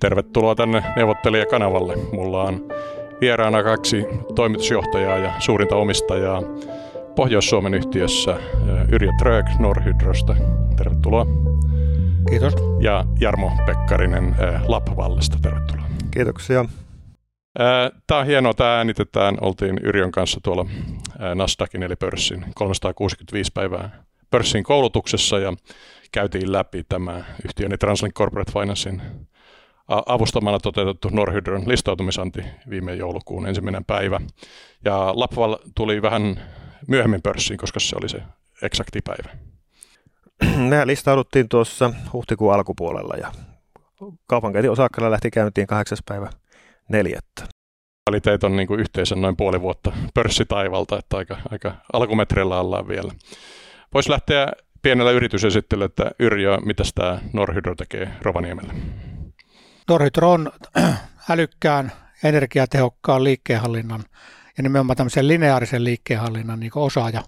Tervetuloa tänne neuvottelijakanavalle. Mulla on vieraana kaksi toimitusjohtajaa ja suurinta omistajaa Pohjois-Suomen yhtiössä Yrjö Trög Norhydrosta. Tervetuloa. Kiitos. Ja Jarmo Pekkarinen Lapvallesta. Tervetuloa. Kiitoksia. Tämä on hienoa, tämä äänitetään. Oltiin Yrjön kanssa tuolla Nasdaqin eli pörssin 365 päivää pörssin koulutuksessa ja käytiin läpi tämä yhtiöni Translink Corporate Financein avustamana toteutettu Norhydron listautumisanti viime joulukuun ensimmäinen päivä. Ja Lapval tuli vähän myöhemmin pörssiin, koska se oli se eksakti päivä. Me listauduttiin tuossa huhtikuun alkupuolella ja kaupankäynti osakkeella lähti käyntiin 8. päivä neljättä. Eli teitä on niin yhteensä noin puoli vuotta pörssitaivalta, että aika, aika alkumetreillä ollaan vielä. Voisi lähteä pienellä yritysesittelyllä, että Yrjö, mitä tämä Norhydro tekee Rovaniemellä? Norhydro on älykkään, energiatehokkaan liikkeenhallinnan ja nimenomaan tämmöisen lineaarisen liikkeenhallinnan niin osaaja.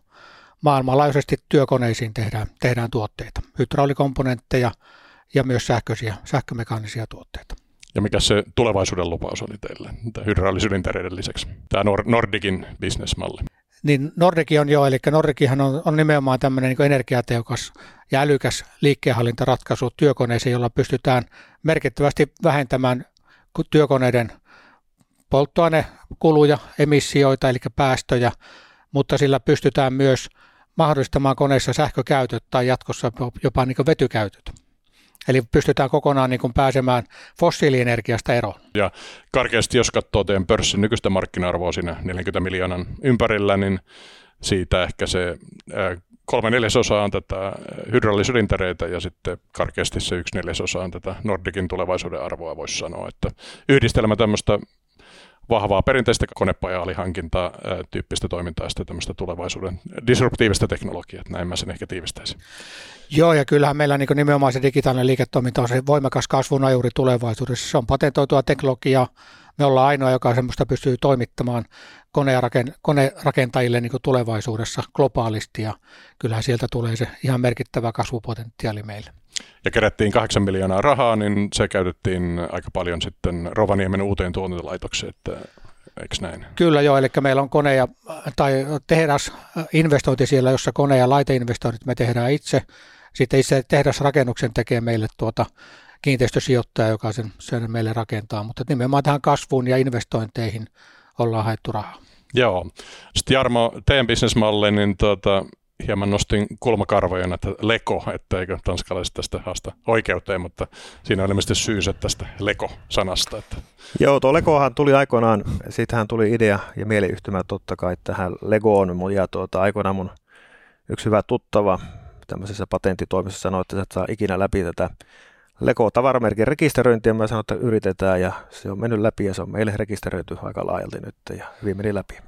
Maailmanlaajuisesti työkoneisiin tehdään, tehdään tuotteita, hydraulikomponentteja ja myös sähköisiä, sähkömekaanisia tuotteita. Ja mikä se tulevaisuuden lupaus oli teille hydraulisylintereiden lisäksi? Tämä Nordikin bisnesmalli. Niin Nordiki on jo, eli Nordikihan on, on nimenomaan tämmöinen niin energiatehokas ja älykäs liikkeenhallintaratkaisu työkoneisiin, jolla pystytään merkittävästi vähentämään työkoneiden polttoainekuluja, emissioita, eli päästöjä, mutta sillä pystytään myös mahdollistamaan koneissa sähkökäytöt tai jatkossa jopa niin vetykäytöt. Eli pystytään kokonaan niin kuin pääsemään fossiilienergiasta eroon. Ja karkeasti, jos katsoo teidän pörssin nykyistä markkina-arvoa siinä 40 miljoonan ympärillä, niin siitä ehkä se kolme neljäsosaa on tätä hydraulisylintereitä ja sitten karkeasti se yksi neljäsosa on tätä Nordikin tulevaisuuden arvoa, voisi sanoa. Että yhdistelmä tämmöistä vahvaa perinteistä konepaja-alihankintaa tyyppistä toimintaa ja tämmöistä tulevaisuuden disruptiivista teknologiaa, näin mä sen ehkä tiivistäisin. Joo, ja kyllähän meillä niin nimenomaan se digitaalinen liiketoiminta on se voimakas kasvunajuri tulevaisuudessa. Se on patentoitua teknologiaa. Me ollaan ainoa, joka semmoista pystyy toimittamaan konerakentajille niin tulevaisuudessa globaalisti, ja kyllähän sieltä tulee se ihan merkittävä kasvupotentiaali meille. Ja kerättiin 8 miljoonaa rahaa, niin se käytettiin aika paljon sitten Rovaniemen uuteen tuotantolaitokseen, että eikö näin? Kyllä joo, eli meillä on kone ja, tai tehdas investointi siellä, jossa kone- ja laiteinvestoinnit me tehdään itse, sitten itse tehdasrakennuksen tekee meille tuota kiinteistösijoittaja, joka sen, sen meille rakentaa, mutta nimenomaan tähän kasvuun ja investointeihin ollaan haettu rahaa. Joo. Sitten Jarmo, teidän bisnesmalli, niin tuota, hieman nostin kulmakarvojen, että leko, etteikö tanskalaiset tästä haasta oikeuteen, mutta siinä on ilmeisesti syysä tästä leko-sanasta. Että. Joo, tuo lekohan tuli aikoinaan, siitähän tuli idea ja mieliyhtymä totta kai tähän legoon, ja tuota, aikoinaan mun yksi hyvä tuttava tämmöisessä patenttitoimissa sanoi, että sä et saa ikinä läpi tätä Lego-tavaramerkin rekisteröintiä. Mä sanoin, että yritetään ja se on mennyt läpi ja se on meille rekisteröity aika laajalti nyt ja hyvin meni läpi.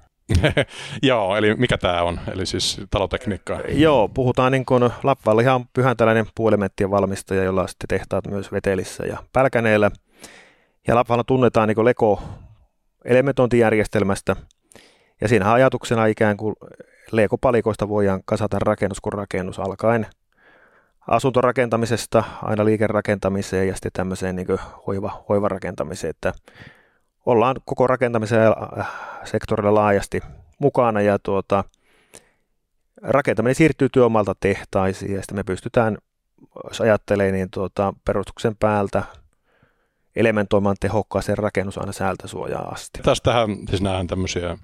Joo, eli mikä tämä on? Eli siis talotekniikkaa? Joo, puhutaan niin kuin Lappalla ihan pyhän tällainen puolimenttien valmistaja, jolla on sitten tehtaat myös Vetelissä ja Pälkäneellä. Ja Lappalla tunnetaan niin Lego elementointijärjestelmästä. Ja siinä ajatuksena ikään kuin Lego-palikoista voidaan kasata rakennus kuin rakennus alkaen asuntorakentamisesta aina liikerakentamiseen ja sitten tämmöiseen niin hoiva, hoivarakentamiseen, että ollaan koko rakentamisen äh, sektorilla laajasti mukana ja tuota, rakentaminen siirtyy työmaalta tehtaisiin ja sitten me pystytään, jos ajattelee, niin tuota, perustuksen päältä elementoimaan tehokkaaseen rakennus aina säältä suojaa asti. Tästähän siis nähdään tämmöisiä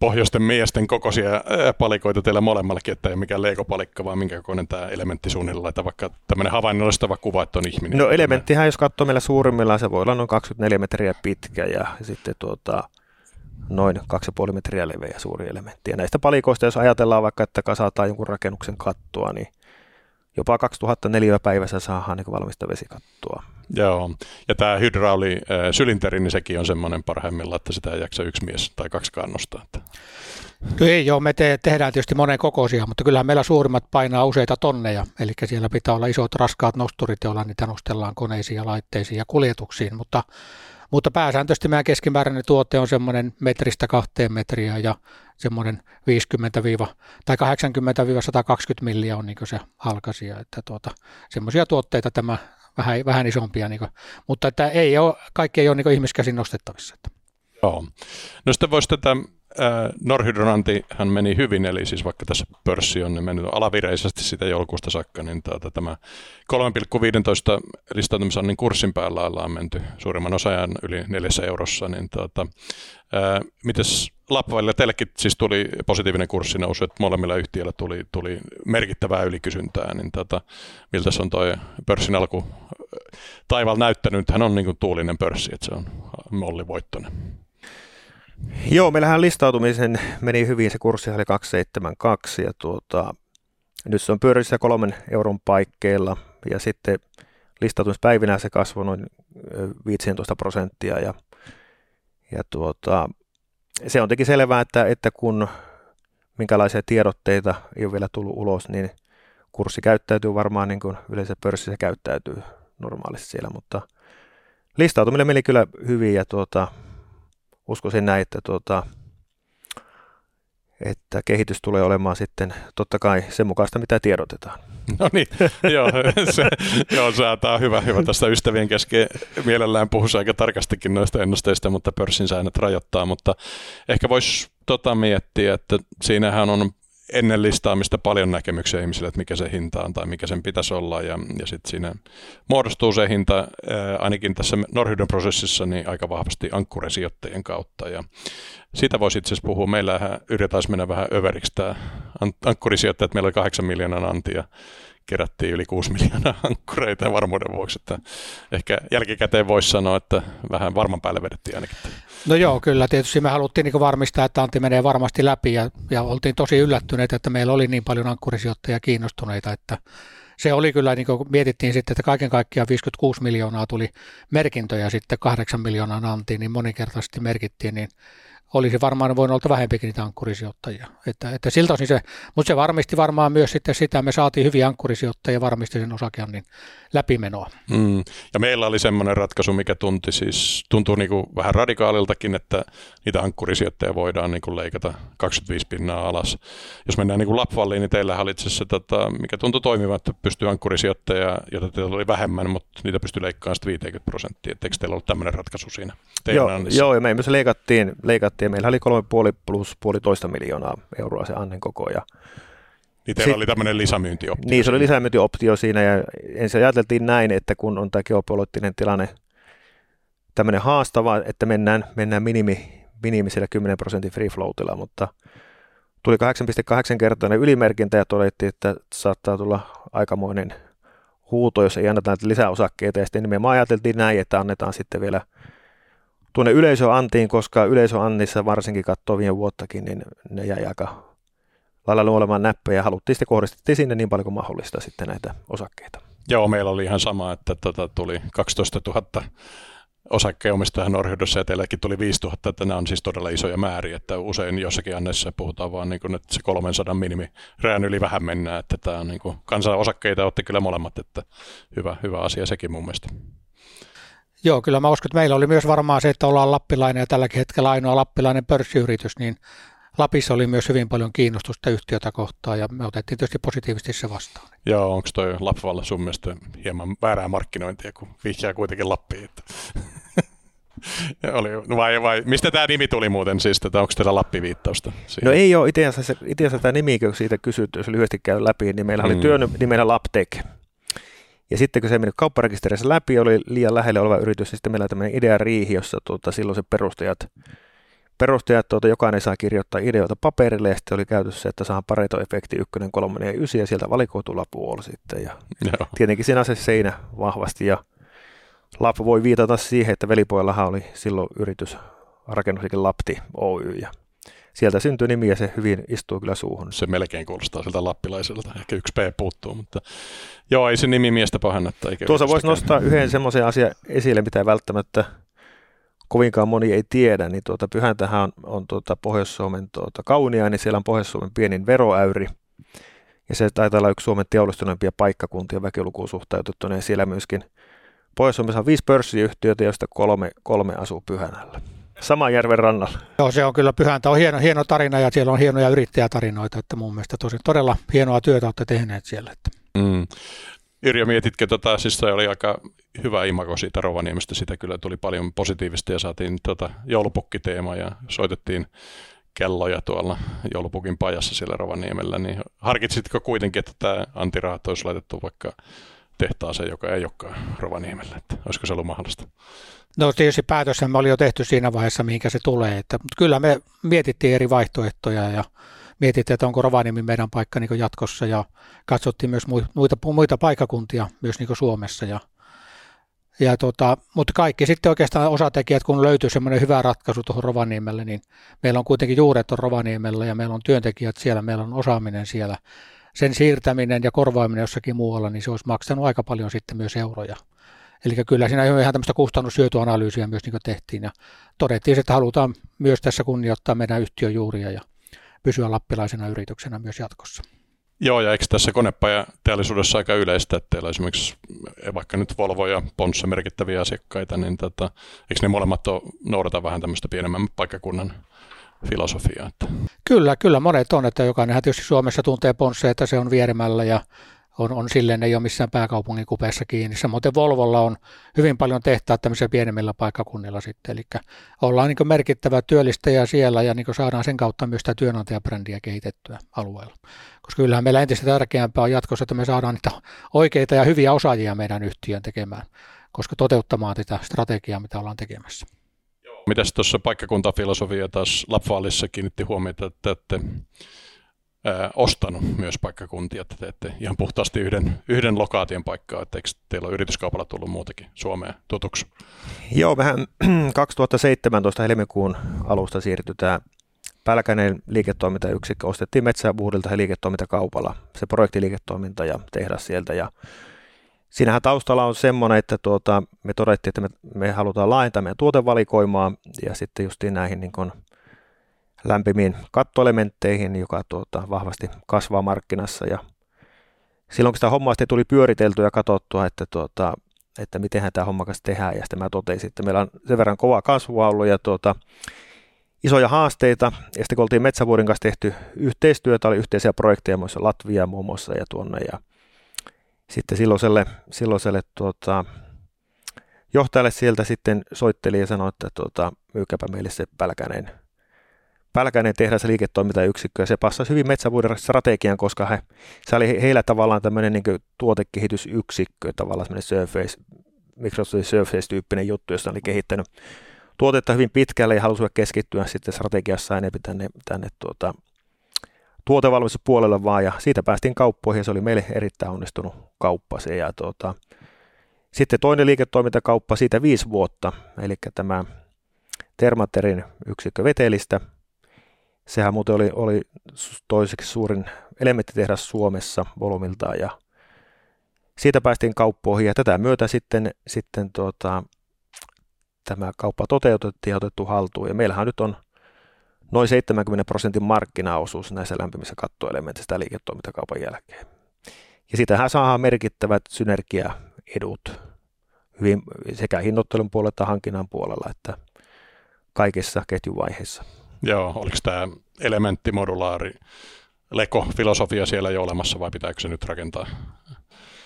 pohjoisten miesten kokoisia palikoita teillä molemmallakin, että ei mikään leikopalikka, vaan minkä kokoinen tämä elementti suunnilleen, että vaikka tämmöinen havainnollistava kuva, että on ihminen. No elementtihän, jos katsoo meillä suurimmillaan, se voi olla noin 24 metriä pitkä ja sitten tuota, noin 2,5 metriä leveä suuri elementti. Ja näistä palikoista, jos ajatellaan vaikka, että kasataan jonkun rakennuksen kattoa, niin jopa 2004 päivässä saadaan niin valmista vesikattoa. Joo, ja tämä hydrauli sylinteri, niin sekin on semmoinen parhaimmillaan, että sitä ei jaksa yksi mies tai kaksi kannustaa. Että. Ei joo, me te- tehdään tietysti monen kokoisia, mutta kyllähän meillä suurimmat painaa useita tonneja, eli siellä pitää olla isot raskaat nosturit, joilla niitä nostellaan koneisiin ja laitteisiin ja kuljetuksiin, mutta mutta pääsääntöisesti meidän keskimääräinen tuote on semmoinen metristä kahteen metriä ja semmoinen 50 tai 80-120 milliä on niin se halkasia. Että tuota, semmoisia tuotteita tämä vähän, vähän isompia, niin kuin, mutta että ei ole, kaikki ei ole niin ihmiskäsin nostettavissa. Että. Joo. No sitten voisi tätä Norhydronanti hän meni hyvin, eli siis vaikka tässä pörssi on niin mennyt alavireisesti sitä joulukuusta saakka, niin tuota, tämä 3,15 listautumisannin kurssin päällä ollaan menty suurimman osajan yli neljässä eurossa, niin tuota, ää, mites Lappavalle teillekin siis tuli positiivinen kurssinousu, että molemmilla yhtiöillä tuli, tuli merkittävää ylikysyntää, niin tuota, miltä se on toi pörssin alku taival näyttänyt, hän on niin kuin tuulinen pörssi, että se on mollivoittoinen. Joo, meillähän listautumisen meni hyvin, se kurssi oli 272 ja tuota, nyt se on pyörissä kolmen euron paikkeilla ja sitten listautumispäivinä se kasvoi noin 15 prosenttia ja, ja tuota, se on teki selvää, että, että kun minkälaisia tiedotteita ei ole vielä tullut ulos, niin kurssi käyttäytyy varmaan niin kuin yleensä pörssissä käyttäytyy normaalisti siellä, mutta listautuminen meni kyllä hyvin ja tuota, uskoisin näin, että, tuota, että kehitys tulee olemaan sitten totta kai sen mukaista, mitä tiedotetaan. No niin, joo, se, joo, se on hyvä, hyvä tästä ystävien kesken. Mielellään puhuisi aika tarkastikin noista ennusteista, mutta pörssin säännöt rajoittaa, mutta ehkä voisi tota miettiä, että siinähän on ennen listaamista paljon näkemyksiä ihmisille, että mikä se hinta on tai mikä sen pitäisi olla. Ja, ja sitten siinä muodostuu se hinta ää, ainakin tässä Norhydon prosessissa niin aika vahvasti ankkuresijoittajien kautta. Ja siitä voisi itse asiassa puhua. Meillähän yritetään mennä vähän överiksi tämä ankkurisijoittaja, että meillä oli kahdeksan miljoonan antia kerättiin yli 6 miljoonaa ankkureita varmuuden vuoksi, että ehkä jälkikäteen voisi sanoa, että vähän varman päälle vedettiin ainakin. No joo, kyllä. Tietysti me haluttiin niin varmistaa, että Antti menee varmasti läpi ja, ja oltiin tosi yllättyneitä, että meillä oli niin paljon ankkurisijoittajia kiinnostuneita, että se oli kyllä, niin kuin mietittiin sitten, että kaiken kaikkiaan 56 miljoonaa tuli merkintöjä sitten 8 miljoonaa Antiin, niin moninkertaisesti merkittiin, niin olisi varmaan voinut olla vähempikin niitä ankkurisijoittajia. Että, että siltä osin se, mutta se varmisti varmaan myös sitten sitä, me saatiin hyviä ankkurisijoittajia varmisti sen osakeannin läpimenoa. Mm. Ja meillä oli semmoinen ratkaisu, mikä tunti siis, tuntuu niin kuin vähän radikaaliltakin, että niitä ankkurisijoittajia voidaan niin kuin leikata 25 pinnaa alas. Jos mennään niin kuin Lapvalliin, niin teillä oli itse asiassa, tota, mikä tuntui toimivan, että pystyy ankkurisijoittajia, joita teillä oli vähemmän, mutta niitä pystyy leikkaamaan sitten 50 prosenttia. Eikö teillä ollut tämmöinen ratkaisu siinä? Joo, joo, ja me myös leikattiin, leikattiin ja meillä oli 3,5 plus puolitoista miljoonaa euroa se annen koko. Ja niin teillä oli tämmöinen lisämyyntioptio. Niin, se oli lisämyyntioptio siinä ja ensin ajateltiin näin, että kun on tämä geopoliittinen tilanne tämmöinen haastava, että mennään, mennään minimi, minimisellä 10 prosentin free floatilla, mutta tuli 8,8 kertainen ylimerkintä ja todettiin, että saattaa tulla aikamoinen huuto, jos ei anneta näitä lisäosakkeita. Ja sitten nimenomaan ajateltiin näin, että annetaan sitten vielä – tuonne yleisöantiin, koska yleisöannissa varsinkin katsoo viime vuottakin, niin ne jäi aika lailla luolemaan näppejä ja haluttiin sitten kohdistettiin sinne niin paljon kuin mahdollista sitten näitä osakkeita. Joo, meillä oli ihan sama, että tota, tuli 12 000 osakkeenomistajan Norhydössä ja teilläkin tuli 5000, että nämä on siis todella isoja määriä, että usein jossakin annessa puhutaan vaan niin kuin, että se 300 minimi rään yli vähän mennään, että tämä on niin kuin, kansan osakkeita otti kyllä molemmat, että hyvä, hyvä asia sekin mun mielestä. Joo, kyllä mä uskon, että meillä oli myös varmaan se, että ollaan lappilainen ja tälläkin hetkellä ainoa lappilainen pörssiyritys, niin Lapissa oli myös hyvin paljon kiinnostusta yhtiötä kohtaan ja me otettiin tietysti positiivisesti se vastaan. Joo, onko toi Lappivalla sun mielestä hieman väärää markkinointia, kun vihjaa kuitenkin Lappiin? Että... oli, vai, vai, mistä tämä nimi tuli muuten siis, että onko teillä Lappi-viittausta? Siihen? No ei ole, itse asiassa, itse asiassa tämä nimi, kun siitä kysytty, jos lyhyesti käy läpi, niin meillä mm. oli työn nimenä Laptek. Ja sitten kun se ei mennyt kaupparekisterissä läpi, oli liian lähellä oleva yritys, niin sitten meillä on tämmöinen ideariihi, jossa tuota, silloin se perustajat, perustajat tuota, jokainen saa kirjoittaa ideoita paperille, ja sitten oli käytössä, että saa Pareto-efekti 1, 3 ja 9, ja sieltä valikoitu lapuoli sitten. Ja Joo. tietenkin siinä se seinä vahvasti, ja Lapu voi viitata siihen, että velipojallahan oli silloin yritys rakennusliike Lapti Oy, ja sieltä syntyy nimi ja se hyvin istuu kyllä suuhun. Se melkein kuulostaa siltä lappilaiselta. Ehkä yksi P puuttuu, mutta joo, ei se nimi miestä pahennetta. Tuossa voisi nostaa yhden semmoisen asian esille, mitä välttämättä kovinkaan moni ei tiedä, niin tuota, Pyhäntähän on, on tuota Pohjois-Suomen tuota, kaunia, niin siellä on Pohjois-Suomen pienin veroäyri. Ja se taitaa olla yksi Suomen teollistuneimpia paikkakuntia väkilukuun suhteutettuna, ja siellä myöskin Pohjois-Suomessa on viisi pörssiyhtiötä, joista kolme, kolme asuu Pyhänällä. Samanjärven rannalla. Joo, se on kyllä pyhäntä. On hieno, hieno tarina ja siellä on hienoja yrittäjätarinoita, että mun mielestä tosi, todella hienoa työtä olette tehneet siellä. Että. Mm. Yrjö, mietitkö tota, siis se oli aika hyvä imako siitä Rovaniemestä, sitä kyllä tuli paljon positiivista ja saatiin tota joulupukkiteema ja soitettiin kelloja tuolla joulupukin pajassa siellä Rovaniemellä, niin harkitsitko kuitenkin, että tämä antiraahat olisi laitettu vaikka tehtaaseen, joka ei olekaan Rovaniemellä, että olisiko se ollut mahdollista? No tietysti päätöshän oli jo tehty siinä vaiheessa, mihinkä se tulee, että, mutta kyllä me mietittiin eri vaihtoehtoja ja mietittiin, että onko Rovaniemi meidän paikka niin jatkossa ja katsottiin myös muita, muita paikakuntia myös niin Suomessa ja ja tota, mutta kaikki sitten oikeastaan osatekijät, kun löytyy semmoinen hyvä ratkaisu tuohon Rovaniemelle, niin meillä on kuitenkin juuret on Rovaniemellä ja meillä on työntekijät siellä, meillä on osaaminen siellä. Sen siirtäminen ja korvaaminen jossakin muualla, niin se olisi maksanut aika paljon sitten myös euroja. Eli kyllä siinä ihan tämmöistä kustannushyötyanalyysiä myös niin tehtiin ja todettiin, että halutaan myös tässä kunnioittaa meidän yhtiön juuria ja pysyä lappilaisena yrityksenä myös jatkossa. Joo, ja eikö tässä konepaja teollisuudessa aika yleistä, että teillä esimerkiksi vaikka nyt Volvo ja Ponsse merkittäviä asiakkaita, niin tota, eikö ne molemmat ole, noudata vähän tämmöistä pienemmän paikkakunnan filosofiaa? Että... Kyllä, kyllä monet on, että jokainen tietysti Suomessa tuntee Ponsse, että se on vieremällä ja on, on silleen, ei ole missään pääkaupungin kupeessa kiinni. Samoin Volvolla on hyvin paljon tehtaat tämmöisillä pienemmillä paikkakunnilla sitten, eli ollaan niin merkittävä työllistäjä siellä ja niin saadaan sen kautta myös sitä työnantajabrändiä kehitettyä alueella. Koska kyllähän meillä entistä tärkeämpää on jatkossa, että me saadaan niitä oikeita ja hyviä osaajia meidän yhtiön tekemään, koska toteuttamaan tätä strategiaa, mitä ollaan tekemässä. Mitäs tuossa paikkakuntafilosofia taas Lapvaalissa kiinnitti huomiota, että, että ostanut myös paikkakuntia, että teette ihan puhtaasti yhden, yhden lokaation paikkaa, että eikö teillä ole yrityskaupalla tullut muutakin Suomeen tutuksi? Joo, mehän 2017 helmikuun alusta siirtyi tämä Pälkänen liiketoimintayksikkö, ostettiin Metsäbuhdilta ja liiketoimintakaupalla, se projektiliiketoiminta ja tehdas sieltä ja Siinähän taustalla on semmoinen, että tuota, me todettiin, että me, me halutaan laajentaa meidän tuotevalikoimaa ja sitten justiin näihin niin kuin lämpimiin kattoelementteihin, joka tuota, vahvasti kasvaa markkinassa. Ja silloin kun sitä hommaa sitten tuli pyöriteltyä ja katsottua, että, tuota, että miten tämä homma kanssa tehdään, ja sitten mä totesin, että meillä on sen verran kova kasvua ollut ja tuota, isoja haasteita, ja sitten kun oltiin Metsävuoden kanssa tehty yhteistyötä, oli yhteisiä projekteja muissa Latvia muun muassa ja tuonne, ja sitten silloiselle, silloiselle tuota, johtajalle sieltä sitten soitteli ja sanoi, että tuota, myykäpä meille se pälkäinen Pälkäinen tehdas liiketoimintayksikkö ja se passasi hyvin metsävuoden strategian, koska he, se oli heillä tavallaan tämmöinen niin tuotekehitysyksikkö, tavallaan semmoinen Surface, Microsoft Surface-tyyppinen juttu, jossa oli kehittänyt tuotetta hyvin pitkälle ja halusivat keskittyä sitten strategiassa enemmän tänne, tänne tuota, tuotevalmistuspuolelle vaan. Ja siitä päästiin kauppoihin ja se oli meille erittäin onnistunut kauppa se ja tuota, sitten toinen liiketoimintakauppa siitä viisi vuotta, eli tämä Termaterin yksikkö Vetelistä, Sehän muuten oli, oli toiseksi suurin elementtitehdas Suomessa volumiltaan ja siitä päästiin kauppoihin ja tätä myötä sitten, sitten tuota, tämä kauppa toteutettiin ja otettu haltuun. Ja meillähän nyt on noin 70 prosentin markkinaosuus näissä lämpimissä kattoelementeissä liiketoimintakaupan jälkeen. Ja sitähän saadaan merkittävät synergiaedut hyvin sekä hinnoittelun puolella että hankinnan puolella, että kaikissa ketjuvaiheissa. Joo, oliko tämä elementtimodulaari Leko-filosofia siellä jo olemassa vai pitääkö se nyt rakentaa?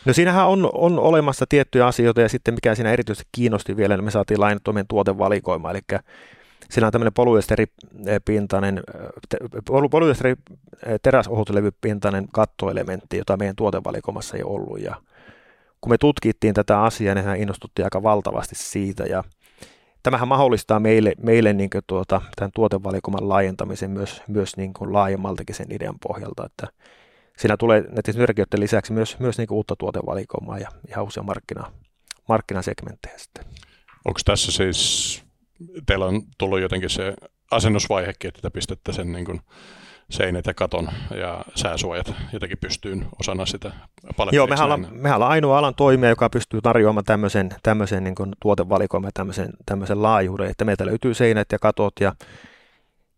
No siinähän on, on olemassa tiettyjä asioita ja sitten mikä siinä erityisesti kiinnosti vielä, niin me saatiin lainattua meidän tuotevalikoima, eli siinä on tämmöinen polyesteripintainen, polyesteri teräsohutlevypintainen kattoelementti, jota meidän tuotevalikoimassa ei ollut ja kun me tutkittiin tätä asiaa, niin innostuttiin aika valtavasti siitä ja tämähän mahdollistaa meille, meille niin tuota, tämän tuotevalikoiman laajentamisen myös, myös niin laajemmaltakin sen idean pohjalta, että siinä tulee näiden synergioiden lisäksi myös, myös niin uutta tuotevalikoimaa ja ihan uusia markkina, markkinasegmenttejä sitten. Onko tässä siis, teillä on tullut jotenkin se asennusvaihekin, että te pistätte sen niin kuin seinät ja katon ja sääsuojat jotenkin pystyyn osana sitä palettia. Joo, mehän ollaan, mehän ollaan ainoa alan toimija, joka pystyy tarjoamaan tämmöisen, tämmöisen niin tuotevalikoiman tämmöisen, tämmöisen laajuuden, että meiltä löytyy seinät ja katot ja,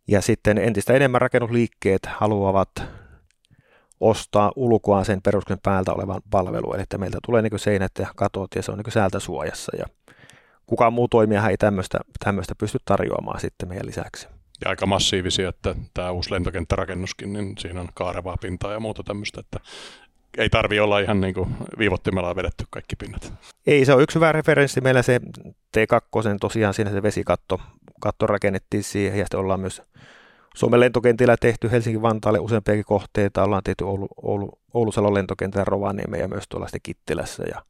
ja sitten entistä enemmän rakennusliikkeet haluavat ostaa ulkoa sen perustuksen päältä olevan palvelun, eli että meiltä tulee niin seinät ja katot ja se on niin säältä suojassa ja kukaan muu toimija ei tämmöistä, tämmöistä pysty tarjoamaan sitten meidän lisäksi ja aika massiivisia, että tämä uusi lentokenttärakennuskin, niin siinä on kaarevaa pintaa ja muuta tämmöistä, että ei tarvi olla ihan niin kuin viivottimella vedetty kaikki pinnat. Ei, se on yksi hyvä referenssi. Meillä se T2, tosiaan siinä se vesikatto katto rakennettiin siihen ja sitten ollaan myös Suomen lentokentillä tehty Helsinki-Vantaalle useampiakin kohteita. Ollaan tehty Oulu, Oulu, Oulusalon lentokentällä Rovaniemeen ja myös tuolla sitten Kittilässä. Ja,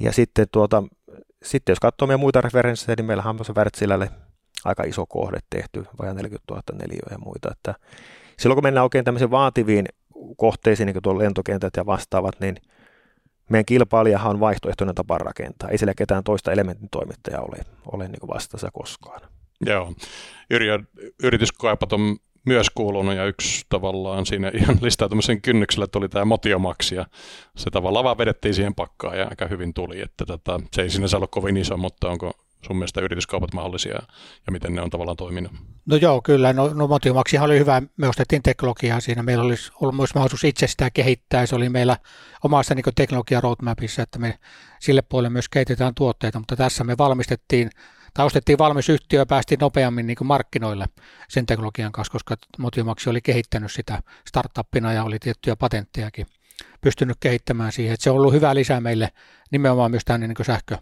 ja sitten, tuota, sitten jos katsoo meidän muita referenssejä, niin meillähän on Wärtsilälle aika iso kohde tehty, vajaa 40 000 neliöä ja muita. Että silloin kun mennään oikein tämmöisiin vaativiin kohteisiin, niin kuin lentokentät ja vastaavat, niin meidän kilpailijahan on vaihtoehtoinen tapa rakentaa. Ei sillä ketään toista elementin toimittajaa ole, ole niin vastassa koskaan. Joo. Yrityskaupat on myös kuulunut ja yksi tavallaan siinä ihan listautumisen kynnyksellä tuli tämä motiomaksi ja se tavallaan vaan vedettiin siihen pakkaan ja aika hyvin tuli, että tota, se ei sinänsä ole kovin iso, mutta onko sun mielestä yrityskaupat mahdollisia ja miten ne on tavallaan toiminut? No joo, kyllä. No, no Motimaksihan oli hyvä. Me ostettiin teknologiaa siinä. Meillä olisi ollut myös mahdollisuus itse sitä kehittää. Se oli meillä omassa niin teknologia roadmapissa, että me sille puolelle myös kehitetään tuotteita, mutta tässä me valmistettiin tai ostettiin valmis yhtiö ja päästiin nopeammin niin markkinoille sen teknologian kanssa, koska Motimaksi oli kehittänyt sitä startuppina ja oli tiettyjä patenttejakin pystynyt kehittämään siihen. Että se on ollut hyvä lisä meille nimenomaan myös tänne niin sähkö,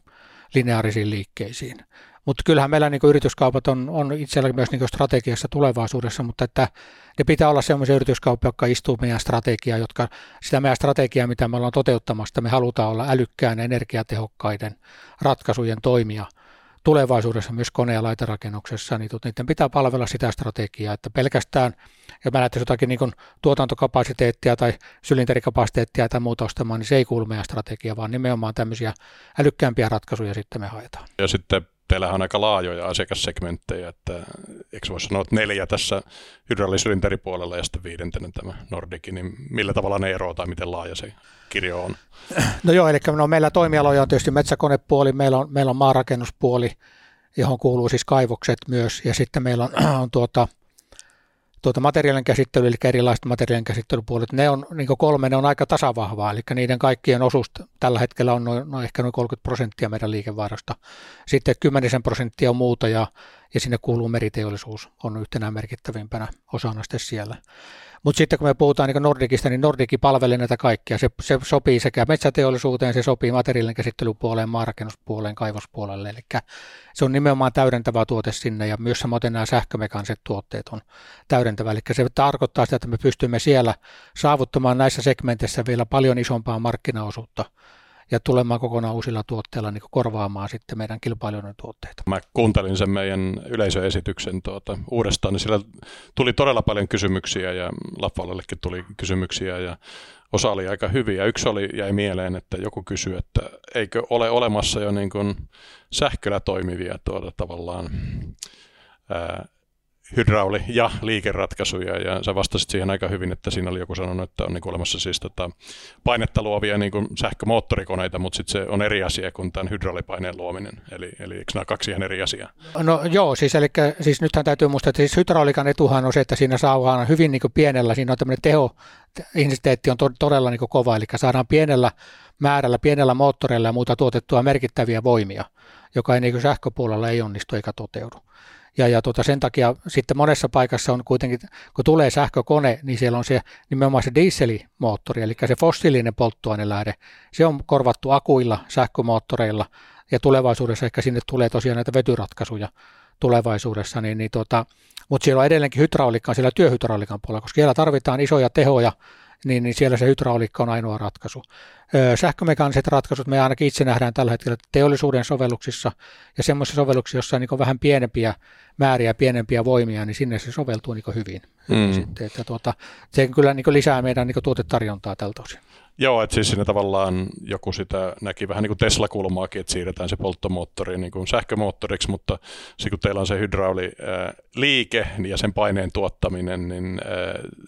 lineaarisiin liikkeisiin. Mutta kyllähän meillä niin yrityskaupat on, on itsellä myös niin strategiassa tulevaisuudessa, mutta että ne pitää olla sellaisia yrityskauppoja, jotka istuu meidän strategiaa, jotka sitä meidän strategiaa, mitä me ollaan toteuttamassa, me halutaan olla älykkään energiatehokkaiden ratkaisujen toimia tulevaisuudessa myös kone- ja laiterakennuksessa, niin niiden pitää palvella sitä strategiaa, että pelkästään, jos mä näyttäisin jotakin niin tuotantokapasiteettia tai sylinterikapasiteettia tai muuta ostamaan, niin se ei kuulu meidän strategiaan, vaan nimenomaan tämmöisiä älykkäämpiä ratkaisuja sitten me haetaan. Ja sitten teillähän on aika laajoja asiakassegmenttejä, että eikö voi sanoa, että neljä tässä hydraulisylinteripuolella ja sitten viidentenä tämä Nordic, niin millä tavalla ne eroavat tai miten laaja se kirjo on? No joo, eli no meillä toimialoja on tietysti metsäkonepuoli, meillä on, meillä on maarakennuspuoli, johon kuuluu siis kaivokset myös, ja sitten meillä on, on tuota, tuota materiaalin käsittely, eli erilaiset materiaalin käsittelypuolet, ne on niin kolme, ne on aika tasavahvaa, eli niiden kaikkien osuus tällä hetkellä on noin, noin ehkä noin 30 prosenttia meidän liikevaihdosta. Sitten 10 prosenttia on muuta ja, ja sinne kuuluu meriteollisuus, on yhtenä merkittävimpänä osana sitten siellä. Mutta sitten kun me puhutaan niin Nordikista, niin Nordiki palvelee näitä kaikkia. Se, se sopii sekä metsäteollisuuteen, se sopii materiaalin käsittelypuoleen, maarakennuspuoleen, kaivospuolelle. Eli se on nimenomaan täydentävä tuote sinne ja myös samoin nämä sähkömekaaniset tuotteet on täydentävä. Eli se tarkoittaa sitä, että me pystymme siellä saavuttamaan näissä segmenteissä vielä paljon isompaa markkinaosuutta ja tulemaan kokonaan uusilla tuotteilla niin korvaamaan sitten meidän kilpailijoiden tuotteita. Mä kuuntelin sen meidän yleisöesityksen tuota, uudestaan, niin siellä tuli todella paljon kysymyksiä ja Laffalellekin tuli kysymyksiä ja osa oli aika hyviä. Yksi oli, jäi mieleen, että joku kysyi, että eikö ole olemassa jo niin kuin sähköllä toimivia tuota, tavallaan ää, hydrauli- ja liikeratkaisuja, ja sä vastasit siihen aika hyvin, että siinä oli joku sanonut, että on niin olemassa siis tota, painetta luovia niin kuin sähkömoottorikoneita, mutta sitten se on eri asia kuin tämän hydraulipaineen luominen, eli, eli eikö nämä kaksi ihan eri asiaa? No joo, siis, eli, siis nythän täytyy muistaa, että siis hydraulikan etuhan on se, että siinä saadaan hyvin niin kuin pienellä, siinä on tämmöinen teho, intensiteetti on to, todella niin kuin kova, eli saadaan pienellä määrällä, pienellä moottoreilla ja muuta tuotettua merkittäviä voimia, joka ei niin kuin sähköpuolella ei onnistu eikä toteudu. Ja, ja tuota, sen takia sitten monessa paikassa on kuitenkin, kun tulee sähkökone, niin siellä on se nimenomaan se dieselimoottori, eli se fossiilinen polttoainelähde. Se on korvattu akuilla, sähkömoottoreilla, ja tulevaisuudessa ehkä sinne tulee tosiaan näitä vetyratkaisuja tulevaisuudessa, niin, niin tuota, mutta siellä on edelleenkin hydrauliikkaa siellä työhydrauliikan puolella, koska siellä tarvitaan isoja tehoja, niin, niin siellä se hydrauliikka on ainoa ratkaisu. Sähkömekaaniset ratkaisut me ainakin itse nähdään tällä hetkellä teollisuuden sovelluksissa ja semmoisissa sovelluksissa, joissa on niin vähän pienempiä määriä, pienempiä voimia, niin sinne se soveltuu niin hyvin. Mm. Sitten, että tuota, se kyllä niin lisää meidän niin tuotetarjontaa tältä osin. Joo, että siis siinä tavallaan joku sitä näki vähän niin kuin Tesla-kulmaakin, että siirretään se polttomoottori niin kuin sähkömoottoriksi, mutta sitten kun teillä on se hydrauli liike ja sen paineen tuottaminen, niin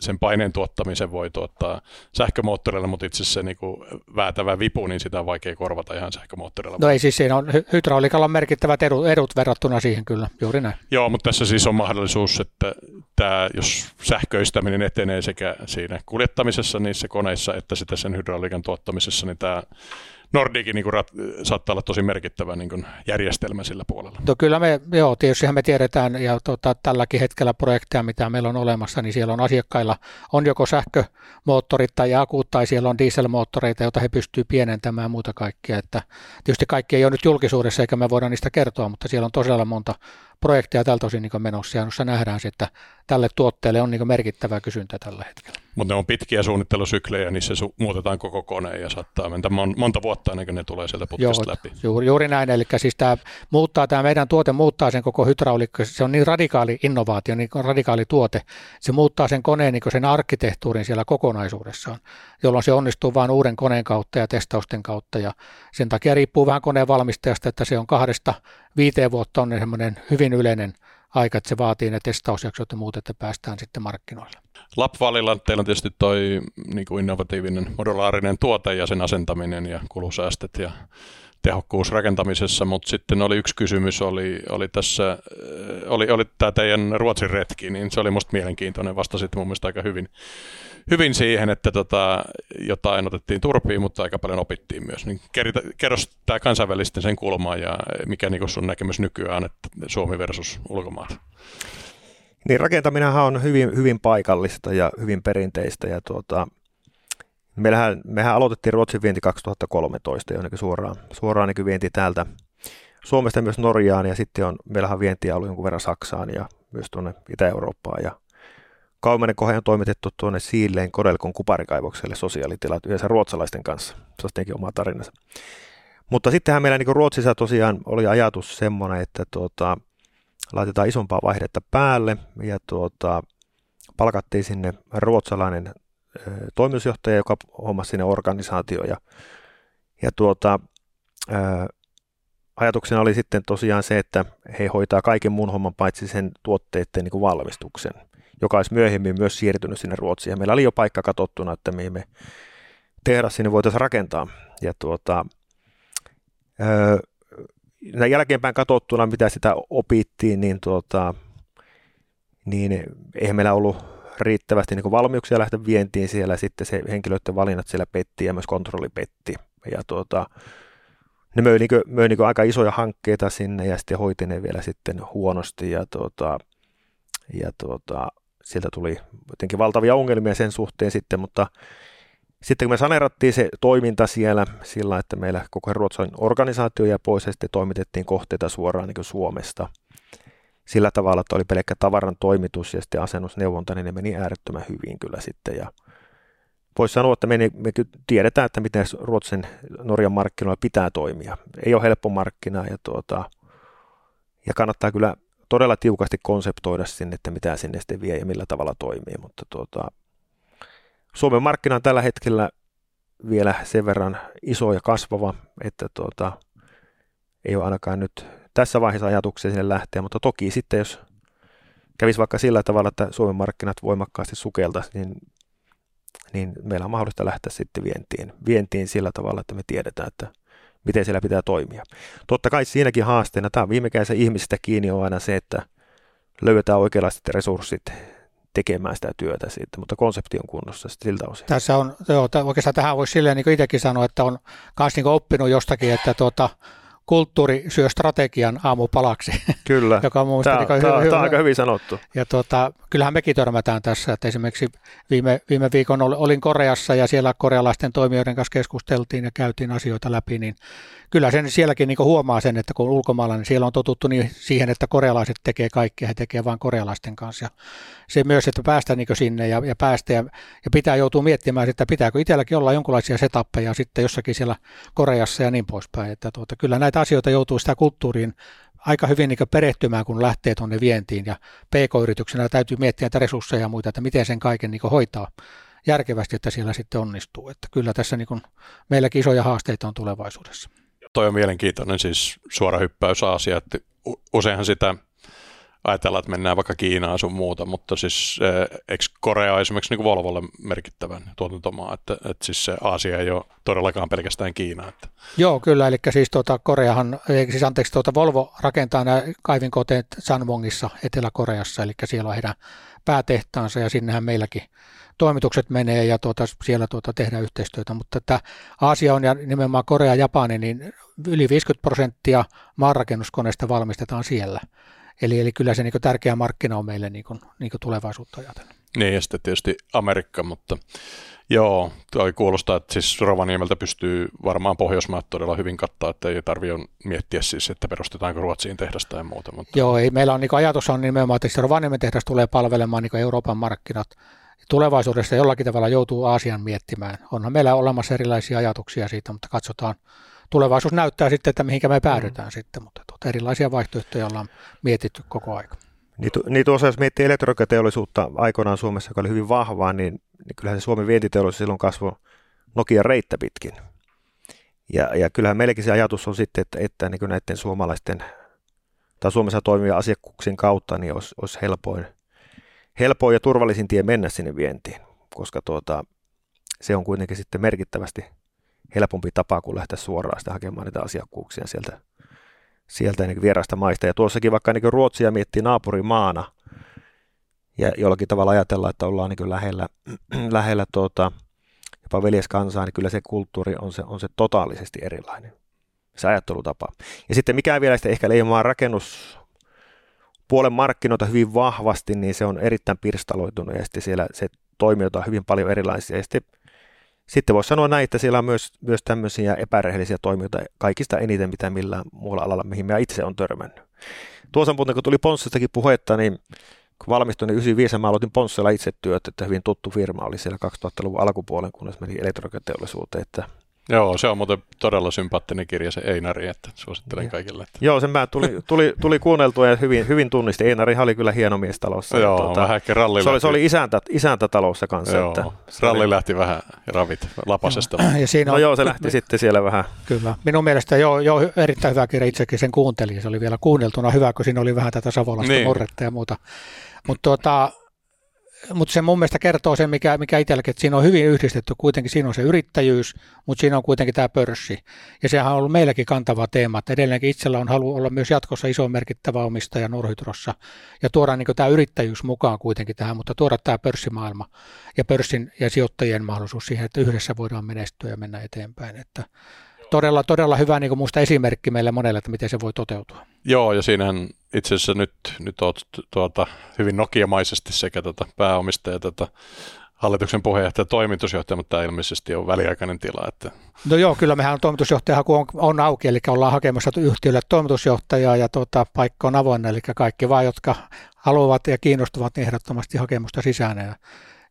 sen paineen tuottamisen voi tuottaa sähkömoottorilla, mutta itse se niin kuin väätävä vipu, niin sitä on vaikea korvata ihan sähkömoottorilla. No ei siis siinä on, hydraulikalla on merkittävät edut, edut verrattuna siihen kyllä, juuri näin. Joo, mutta tässä siis on mahdollisuus, että tämä, jos sähköistäminen etenee sekä siinä kuljettamisessa niissä koneissa, että sitten sen hydrauliikan tuottamisessa, niin tämä Nordikin niin rat, saattaa olla tosi merkittävä niin järjestelmä sillä puolella. No kyllä me, joo, tietysti me tiedetään ja tota, tälläkin hetkellä projekteja, mitä meillä on olemassa, niin siellä on asiakkailla on joko sähkömoottorit tai akut tai siellä on dieselmoottoreita, joita he pystyvät pienentämään muuta kaikkea. Että tietysti kaikki ei ole nyt julkisuudessa eikä me voida niistä kertoa, mutta siellä on tosiaan monta projekteja tältä osin niin menossa ja nähdään että tälle tuotteelle on niin merkittävää kysyntää tällä hetkellä. Mutta ne on pitkiä suunnittelusyklejä, niissä su- muutetaan koko kone ja saattaa mennä. Mon- monta vuotta ennen kuin ne tulee sieltä putkesta läpi. Juuri, juuri näin, eli siis tämä muuttaa, tämä meidän tuote muuttaa sen koko hydraulikko, se on niin radikaali innovaatio, niin radikaali tuote, se muuttaa sen koneen niin sen arkkitehtuurin siellä kokonaisuudessaan, jolloin se onnistuu vain uuden koneen kautta ja testausten kautta. Ja sen takia riippuu vähän koneen valmistajasta, että se on kahdesta viiteen vuotta on semmoinen hyvin yleinen aika, että se vaatii ne testausjaksot ja muut, että päästään sitten markkinoille. Lapvalilla teillä on tietysti toi niin innovatiivinen modulaarinen tuote ja sen asentaminen ja kulusäästöt ja tehokkuus rakentamisessa, mutta sitten oli yksi kysymys, oli, oli tässä, oli, oli tämä teidän Ruotsin retki, niin se oli musta mielenkiintoinen, vastasit mun mielestä aika hyvin, hyvin siihen, että tota, jotain otettiin turpiin, mutta aika paljon opittiin myös. Niin kerro tämä kansainvälisten sen kulmaa ja mikä niin sun näkemys nykyään, että Suomi versus ulkomaat? Niin rakentaminenhan on hyvin, hyvin paikallista ja hyvin perinteistä ja tuota, meillähän, mehän aloitettiin Ruotsin vienti 2013 jonnekin suoraan, suoraan niin vienti täältä Suomesta myös Norjaan ja sitten on, meillähän vientiä ollut jonkun verran Saksaan ja myös tuonne Itä-Eurooppaan ja Kaumainen kohe on toimitettu tuonne Siilleen Kodelkon kuparikaivokselle sosiaalitilat yhdessä ruotsalaisten kanssa. Se on oma tarinansa. Mutta sittenhän meillä niin Ruotsissa tosiaan oli ajatus semmoinen, että tuota, laitetaan isompaa vaihdetta päälle ja tuota, palkattiin sinne ruotsalainen toimitusjohtaja, joka hommasi sinne organisaatio ja, ja tuota, ö, ajatuksena oli sitten tosiaan se, että he hoitaa kaiken muun homman paitsi sen tuotteiden niin kuin valmistuksen joka olisi myöhemmin myös siirtynyt sinne Ruotsiin. Ja meillä oli jo paikka katsottuna, että mihin me tehdas sinne voitaisiin rakentaa. Ja tuota, öö, jälkeenpäin katsottuna, mitä sitä opittiin, niin, tuota, niin eihän meillä ollut riittävästi niin valmiuksia lähteä vientiin siellä. Sitten se henkilöiden valinnat siellä petti ja myös kontrolli petti. Ja tuota, ne möi, niin kuin, möi niin aika isoja hankkeita sinne ja sitten hoiti ne vielä sitten huonosti. Ja, tuota, ja tuota, sieltä tuli jotenkin valtavia ongelmia sen suhteen sitten, mutta sitten kun me saneerattiin se toiminta siellä sillä, että meillä koko Ruotsin organisaatio ja pois ja sitten toimitettiin kohteita suoraan niin Suomesta sillä tavalla, että oli pelkkä tavaran toimitus ja sitten asennusneuvonta, niin ne meni äärettömän hyvin kyllä sitten ja Voisi sanoa, että me, me tiedetään, että miten Ruotsin Norjan markkinoilla pitää toimia. Ei ole helppo markkina ja, tuota, ja kannattaa kyllä todella tiukasti konseptoida sinne, että mitä sinne sitten vie ja millä tavalla toimii, mutta tuota, Suomen markkina on tällä hetkellä vielä sen verran iso ja kasvava, että tuota, ei ole ainakaan nyt tässä vaiheessa ajatuksia sinne lähteä, mutta toki sitten jos kävisi vaikka sillä tavalla, että Suomen markkinat voimakkaasti sukeltaisi, niin, niin meillä on mahdollista lähteä sitten vientiin, vientiin sillä tavalla, että me tiedetään, että miten siellä pitää toimia. Totta kai siinäkin haasteena, tämä on viime kädessä ihmisistä kiinni on aina se, että löydetään oikeanlaiset resurssit tekemään sitä työtä siitä, mutta konsepti on kunnossa siltä osin. Tässä on, joo, oikeastaan tähän voisi silleen niin itsekin sanoa, että on myös niin oppinut jostakin, että tuota, kulttuuri syö strategian aamupalaksi. Kyllä, joka on tämä, tämä, hyvä, tämä on aika hyvin sanottu. Ja tuota, kyllähän mekin törmätään tässä, että esimerkiksi viime, viime viikon olin Koreassa ja siellä korealaisten toimijoiden kanssa keskusteltiin ja käytiin asioita läpi, niin kyllä sen sielläkin niin huomaa sen, että kun ulkomailla, niin siellä on totuttu niin siihen, että korealaiset tekee kaikkea, he tekee vain korealaisten kanssa. Ja se myös, että päästä niin sinne ja, ja päästä ja, ja pitää joutua miettimään, että pitääkö itselläkin olla jonkinlaisia setappeja sitten jossakin siellä Koreassa ja niin poispäin. Että tuota, kyllä näitä asioita joutuu sitä kulttuuriin aika hyvin niin perehtymään, kun lähtee tuonne vientiin ja PK-yrityksenä täytyy miettiä näitä resursseja ja muita, että miten sen kaiken niin hoitaa järkevästi, että siellä sitten onnistuu. Että kyllä tässä niin meilläkin isoja haasteita on tulevaisuudessa toi on mielenkiintoinen siis suora hyppäys asia, että useinhan sitä ajatellaan, että mennään vaikka Kiinaan sun muuta, mutta siis eikö Korea esimerkiksi niin Volvolle merkittävän tuotantomaa, että, että siis se Aasia ei ole todellakaan pelkästään Kiina. Että. Joo, kyllä, eli siis tuota, Koreahan, siis anteeksi, tuota Volvo rakentaa nämä kaivinkoteet Sanwongissa Etelä-Koreassa, eli siellä on heidän päätehtaansa ja sinnehän meilläkin toimitukset menee ja tuota, siellä tuota, tehdään yhteistyötä, mutta että Aasia on ja nimenomaan Korea ja Japani, niin yli 50 prosenttia maanrakennuskoneista valmistetaan siellä. Eli, eli kyllä se niin tärkeä markkina on meille niin kuin, niin kuin tulevaisuutta ajatellen. Niin, ja sitten tietysti Amerikka, mutta joo, toi kuulostaa, että siis Rovaniemeltä pystyy varmaan Pohjoismaat todella hyvin kattaa, että ei tarvitse miettiä siis, että perustetaanko Ruotsiin tehdasta ja muuta. Mutta... Joo, ei, meillä on niin ajatus on nimenomaan, että Rovaniemen tehdas tulee palvelemaan niin Euroopan markkinat. Tulevaisuudessa jollakin tavalla joutuu Aasian miettimään. Onhan meillä olemassa erilaisia ajatuksia siitä, mutta katsotaan, tulevaisuus näyttää sitten, että mihinkä me päädytään mm. sitten, mutta tuota, erilaisia vaihtoehtoja ollaan mietitty koko aika. Niin, niin tuossa jos miettii elektroniikkateollisuutta aikoinaan Suomessa, joka oli hyvin vahvaa, niin, niin kyllähän se Suomen vientiteollisuus silloin kasvoi Nokia reittä pitkin. Ja, ja kyllähän meilläkin se ajatus on sitten, että, että niin näiden suomalaisten tai Suomessa toimivien asiakkuuksien kautta niin olisi, olisi helpoin, helpoin ja turvallisin tie mennä sinne vientiin, koska tuota, se on kuitenkin sitten merkittävästi helpompi tapa kuin lähteä suoraan sitä hakemaan niitä asiakkuuksia sieltä, sieltä niin vieraista maista. Ja tuossakin vaikka niin Ruotsia miettii naapurimaana ja jollakin tavalla ajatellaan, että ollaan niin lähellä, lähellä tuota, jopa veljeskansaa, niin kyllä se kulttuuri on se, on se totaalisesti erilainen, se ajattelutapa. Ja sitten mikä vielä sitten ehkä leimaa rakennus puolen markkinoita hyvin vahvasti, niin se on erittäin pirstaloitunut ja sitten siellä se toimijoita on hyvin paljon erilaisia. Ja sitten sitten voisi sanoa näin, että siellä on myös, myös tämmöisiä epärehellisiä toimijoita kaikista eniten, mitä millään muulla alalla, mihin minä itse on törmännyt. Tuossa muuten, kun tuli Ponssistakin puhetta, niin kun valmistuin, niin 95 mä aloitin Ponssilla itse työt, että hyvin tuttu firma oli siellä 2000-luvun alkupuolen, kunnes meni elektroniikateollisuuteen, että Joo, se on muuten todella sympaattinen kirja se Einari, että suosittelen kaikille. Että. Joo, sen mä tuli, tuli, tuli kuunneltua ja hyvin, hyvin tunnisti. Einari oli kyllä hieno mies talossa. Joo, tuota, vähän ralli se, oli, se oli isäntä, isäntä talossa kanssa. Joo, että ralli oli... lähti vähän ravit lapasesta. Ja siinä on, no joo, se lähti sitten siellä vähän. Kyllä. Minun mielestä joo, joo erittäin hyvä kirja, itsekin sen kuuntelin. Se oli vielä kuunneltuna hyvä, kun siinä oli vähän tätä Savolasta niin. morretta ja muuta. Mutta tuota, mutta se mun mielestä kertoo sen, mikä, mikä itselläkin, että siinä on hyvin yhdistetty kuitenkin, siinä on se yrittäjyys, mutta siinä on kuitenkin tämä pörssi. Ja sehän on ollut meilläkin kantava teema, että edelleenkin itsellä on halu olla myös jatkossa iso merkittävä omistaja Norhydrossa ja tuoda niin tämä yrittäjyys mukaan kuitenkin tähän, mutta tuoda tämä pörssimaailma ja pörssin ja sijoittajien mahdollisuus siihen, että yhdessä voidaan menestyä ja mennä eteenpäin. Että todella, todella hyvä niin kuin esimerkki meille monelle, että miten se voi toteutua. Joo, ja siinähän itse asiassa nyt, nyt olet tuota, hyvin nokiamaisesti sekä tuota pääomistaja tuota, hallituksen puheenjohtaja toimitusjohtaja, mutta tämä ilmeisesti on väliaikainen tila. Että... No joo, kyllä mehän toimitusjohtajahaku on, on auki, eli ollaan hakemassa yhtiölle toimitusjohtajaa ja tuota, paikka on avoinna, eli kaikki vaan, jotka haluavat ja kiinnostuvat, niin ehdottomasti hakemusta sisään. Ja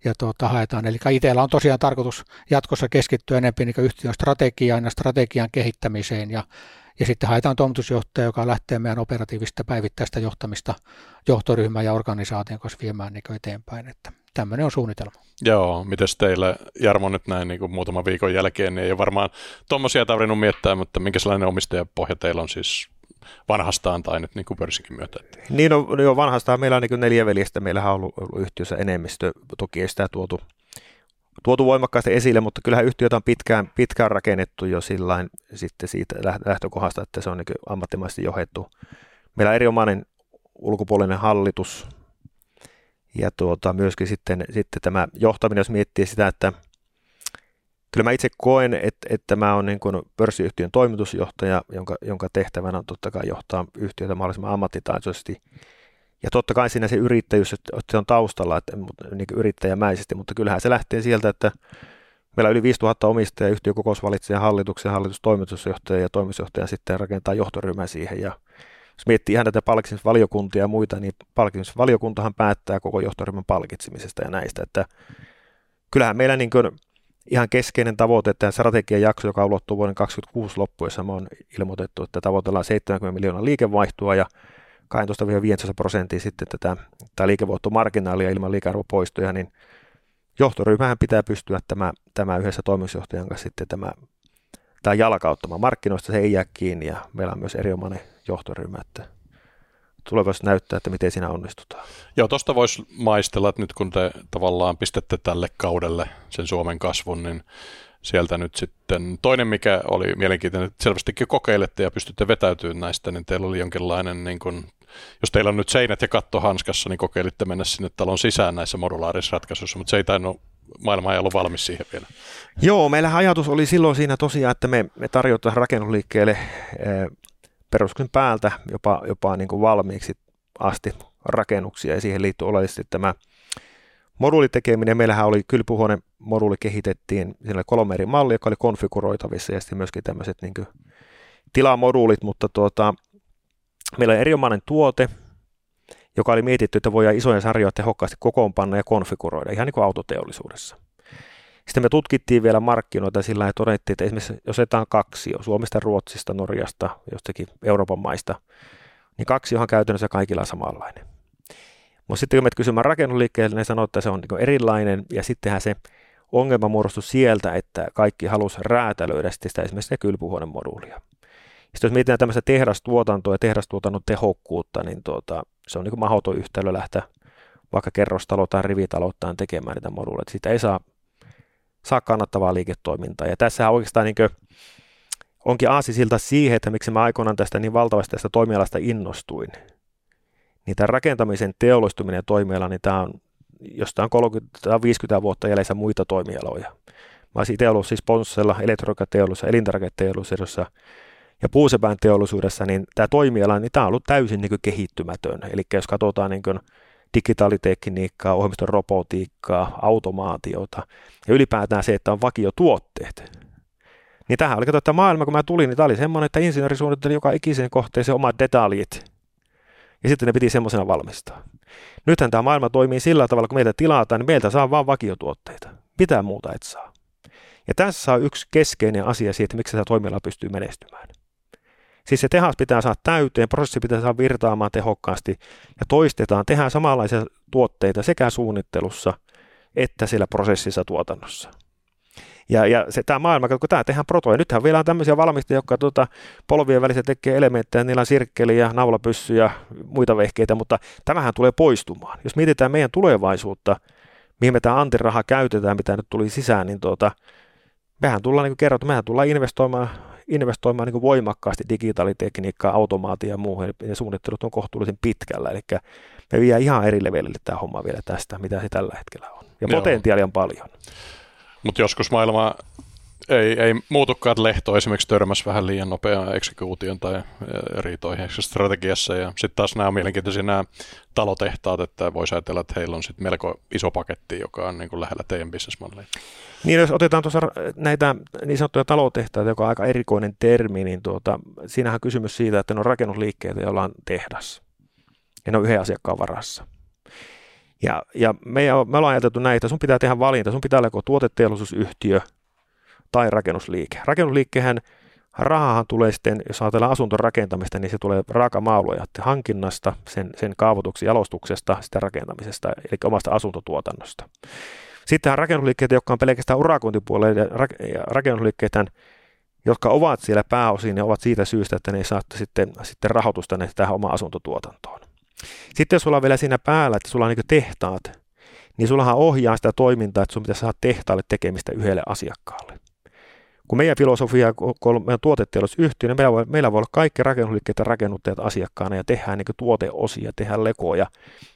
ja tuota, haetaan. Eli itsellä on tosiaan tarkoitus jatkossa keskittyä enemmän niin yhtiön strategiaan ja strategian kehittämiseen ja, ja sitten haetaan toimitusjohtaja, joka lähtee meidän operatiivista päivittäistä johtamista johtoryhmän ja organisaation kanssa viemään niin eteenpäin. Että tämmöinen on suunnitelma. Joo, miten teillä Jarmo nyt näin niin kuin muutaman viikon jälkeen, niin ei ole varmaan tuommoisia tarvinnut miettiä, mutta minkä sellainen omistajapohja teillä on siis vanhastaan tai nyt niin kuin pörssinkin myötä. Niin, no, no vanhastaan meillä on niin neljä veljestä, meillähän on ollut, ollut yhtiössä enemmistö, toki ei sitä tuotu, tuotu voimakkaasti esille, mutta kyllähän yhtiötä on pitkään, pitkään rakennettu jo sillain sitten siitä lähtökohdasta, että se on niin ammattimaisesti johdettu. Meillä on erinomainen ulkopuolinen hallitus ja tuota, myöskin sitten, sitten tämä johtaminen, jos miettii sitä, että kyllä mä itse koen, että, että mä oon niin kuin pörssiyhtiön toimitusjohtaja, jonka, jonka tehtävänä on totta kai johtaa yhtiötä mahdollisimman ammattitaitoisesti. Ja totta kai siinä se yrittäjyys, että se on taustalla että, niin kuin yrittäjämäisesti, mutta kyllähän se lähtee sieltä, että meillä on yli 5000 omistajaa, yhtiökokous valitsee hallituksen, hallitustoimitusjohtaja ja toimitusjohtaja sitten rakentaa johtoryhmän siihen. Ja jos miettii ihan tätä palkitsemisvaliokuntia ja muita, niin palkitsemisvaliokuntahan päättää koko johtoryhmän palkitsemisesta ja näistä, että kyllähän meillä niin kuin ihan keskeinen tavoite, että strategian jakso, joka ulottuu vuoden 2026 me on ilmoitettu, että tavoitellaan 70 miljoonaa liikevaihtoa ja 12-15 prosenttia sitten tätä, tätä liikevoittomarginaalia ilman liikearvopoistoja, niin johtoryhmähän pitää pystyä tämä, tämä yhdessä toimitusjohtajan kanssa sitten tämä, tämä jalkauttamaan. Markkinoista se ei jää kiinni ja meillä on myös erinomainen johtoryhmä, että tulevaisuus näyttää, että miten siinä onnistutaan. Joo, tuosta voisi maistella, että nyt kun te tavallaan pistätte tälle kaudelle sen Suomen kasvun, niin sieltä nyt sitten toinen, mikä oli mielenkiintoinen, että selvästikin kokeilette ja pystytte vetäytymään näistä, niin teillä oli jonkinlainen, niin kuin, jos teillä on nyt seinät ja katto hanskassa, niin kokeilitte mennä sinne talon sisään näissä modulaarisissa ratkaisuissa, mutta se ei tainnut, maailma ei ollut valmis siihen vielä. Joo, meillä ajatus oli silloin siinä tosiaan, että me, me tarjotaan rakennusliikkeelle peruskyn päältä jopa, jopa niin kuin valmiiksi asti rakennuksia ja siihen liittyy oleellisesti tämä moduulitekeminen. Meillähän oli kylpyhuone moduuli kehitettiin, siinä oli kolme eri mallia, joka oli konfiguroitavissa ja sitten myöskin tämmöiset niin kuin tilamoduulit, mutta tuota, meillä on erinomainen tuote, joka oli mietitty, että voidaan isoja sarjoja tehokkaasti kokoonpanna ja konfiguroida, ihan niin kuin autoteollisuudessa. Sitten me tutkittiin vielä markkinoita sillä ja todettiin, että esimerkiksi jos otetaan kaksi, Suomesta, Ruotsista, Norjasta, jostakin Euroopan maista, niin kaksi on käytännössä kaikilla samanlainen. Mutta sitten kun me kysymään rakennusliikkeelle, ne sanoo, että se on niin erilainen, ja sittenhän se ongelma muodostui sieltä, että kaikki halusi räätälöidä sitä esimerkiksi sitä kylpyhuoneen moduulia. Sitten jos mietitään tämmöistä tehdastuotantoa ja tehdastuotannon tehokkuutta, niin tuota, se on niin mahdoton yhtälö lähteä vaikka kerrostalo tai rivitalouttaan tekemään niitä moduuleita. Siitä ei saa saa kannattavaa liiketoimintaa. Ja tässä oikeastaan niin onkin aasisilta siihen, että miksi mä aikoinaan tästä niin valtavasti tästä toimialasta innostuin. Niin tämä rakentamisen teollistuminen toimiala, niin tämä on jostain 30 50 vuotta jäljessä muita toimialoja. Mä olisin itse ollut siis Ponssella, elektroniikkateollisuudessa, elintarviketeollisuudessa ja puusepään teollisuudessa, niin tämä toimiala, niin tämä on ollut täysin niin kehittymätön. Eli jos katsotaan niin digitaalitekniikkaa, ohjelmiston robotiikkaa, automaatiota ja ylipäätään se, että on vakiotuotteet. Niin tähän oli, että maailma, kun mä tulin, niin tämä oli semmoinen, että insinööri suunnitteli joka ikiseen kohteeseen omat detaljit. Ja sitten ne piti semmoisena valmistaa. Nythän tämä maailma toimii sillä tavalla, kun meiltä tilataan, niin meiltä saa vain vakiotuotteita. Mitä muuta et saa. Ja tässä on yksi keskeinen asia siitä, miksi tämä toimiala pystyy menestymään. Siis se tehas pitää saada täyteen, prosessi pitää saada virtaamaan tehokkaasti ja toistetaan, tehdään samanlaisia tuotteita sekä suunnittelussa että siellä prosessissa tuotannossa. Ja, ja se, tämä maailma, kun tämä tehdään protoja, nythän vielä on tämmöisiä valmistajia, jotka tuota, polvien välissä tekee elementtejä, niillä on sirkkeli ja naulapyssy ja muita vehkeitä, mutta tämähän tulee poistumaan. Jos mietitään meidän tulevaisuutta, mihin me tämä antiraha käytetään, mitä nyt tuli sisään, niin tuota, mehän tullaan, niin kuin kerrottu, mehän tullaan investoimaan investoimaan niin voimakkaasti digitaalitekniikkaa, automaatio ja muuhun, ja suunnittelut on kohtuullisen pitkällä, eli me vie ihan eri levelille tämä homma vielä tästä, mitä se tällä hetkellä on. Ja Joo. potentiaali on paljon. Mutta joskus maailma ei, ei muutukaan, lehto esimerkiksi törmäs vähän liian nopeaan eksekuution tai riitoihin strategiassa. Ja sitten taas nämä on mielenkiintoisia nämä talotehtaat, että voisi ajatella, että heillä on sitten melko iso paketti, joka on niin kuin lähellä teidän bisnesmalleja. Niin jos otetaan tuossa näitä niin sanottuja talotehtaita, joka on aika erikoinen termi, niin tuota, siinähän on kysymys siitä, että ne on rakennusliikkeitä, joilla on tehdas. Ja ne on yhden asiakkaan varassa. Ja, ja me, me ollaan ajateltu näitä, sun pitää tehdä valinta, sun pitää olla tuoteteollisuusyhtiö tai rakennusliike. Rakennusliikkehän rahahan tulee sitten, jos ajatellaan asuntorakentamista, niin se tulee raakamauluja hankinnasta, sen, sen kaavoituksen jalostuksesta, sitä rakentamisesta, eli omasta asuntotuotannosta. Sittenhän rakennusliikkeitä, jotka on pelkästään urakointipuolella, ja rakennusliikkeitä, jotka ovat siellä pääosin ja ovat siitä syystä, että ne ei saa sitten, sitten rahoitusta tähän omaan asuntotuotantoon. Sitten jos sulla on vielä siinä päällä, että sulla on niin tehtaat, niin sullahan ohjaa sitä toimintaa, että sun pitäisi saada tehtaalle tekemistä yhdelle asiakkaalle. Kun meidän filosofia, kun meidän tuoteteollisuusyhtiö, niin meillä voi, meillä voi olla kaikki rakennusliikkeet ja rakennuttajat asiakkaana ja tehdään niin tuoteosia, tehdään lekoja,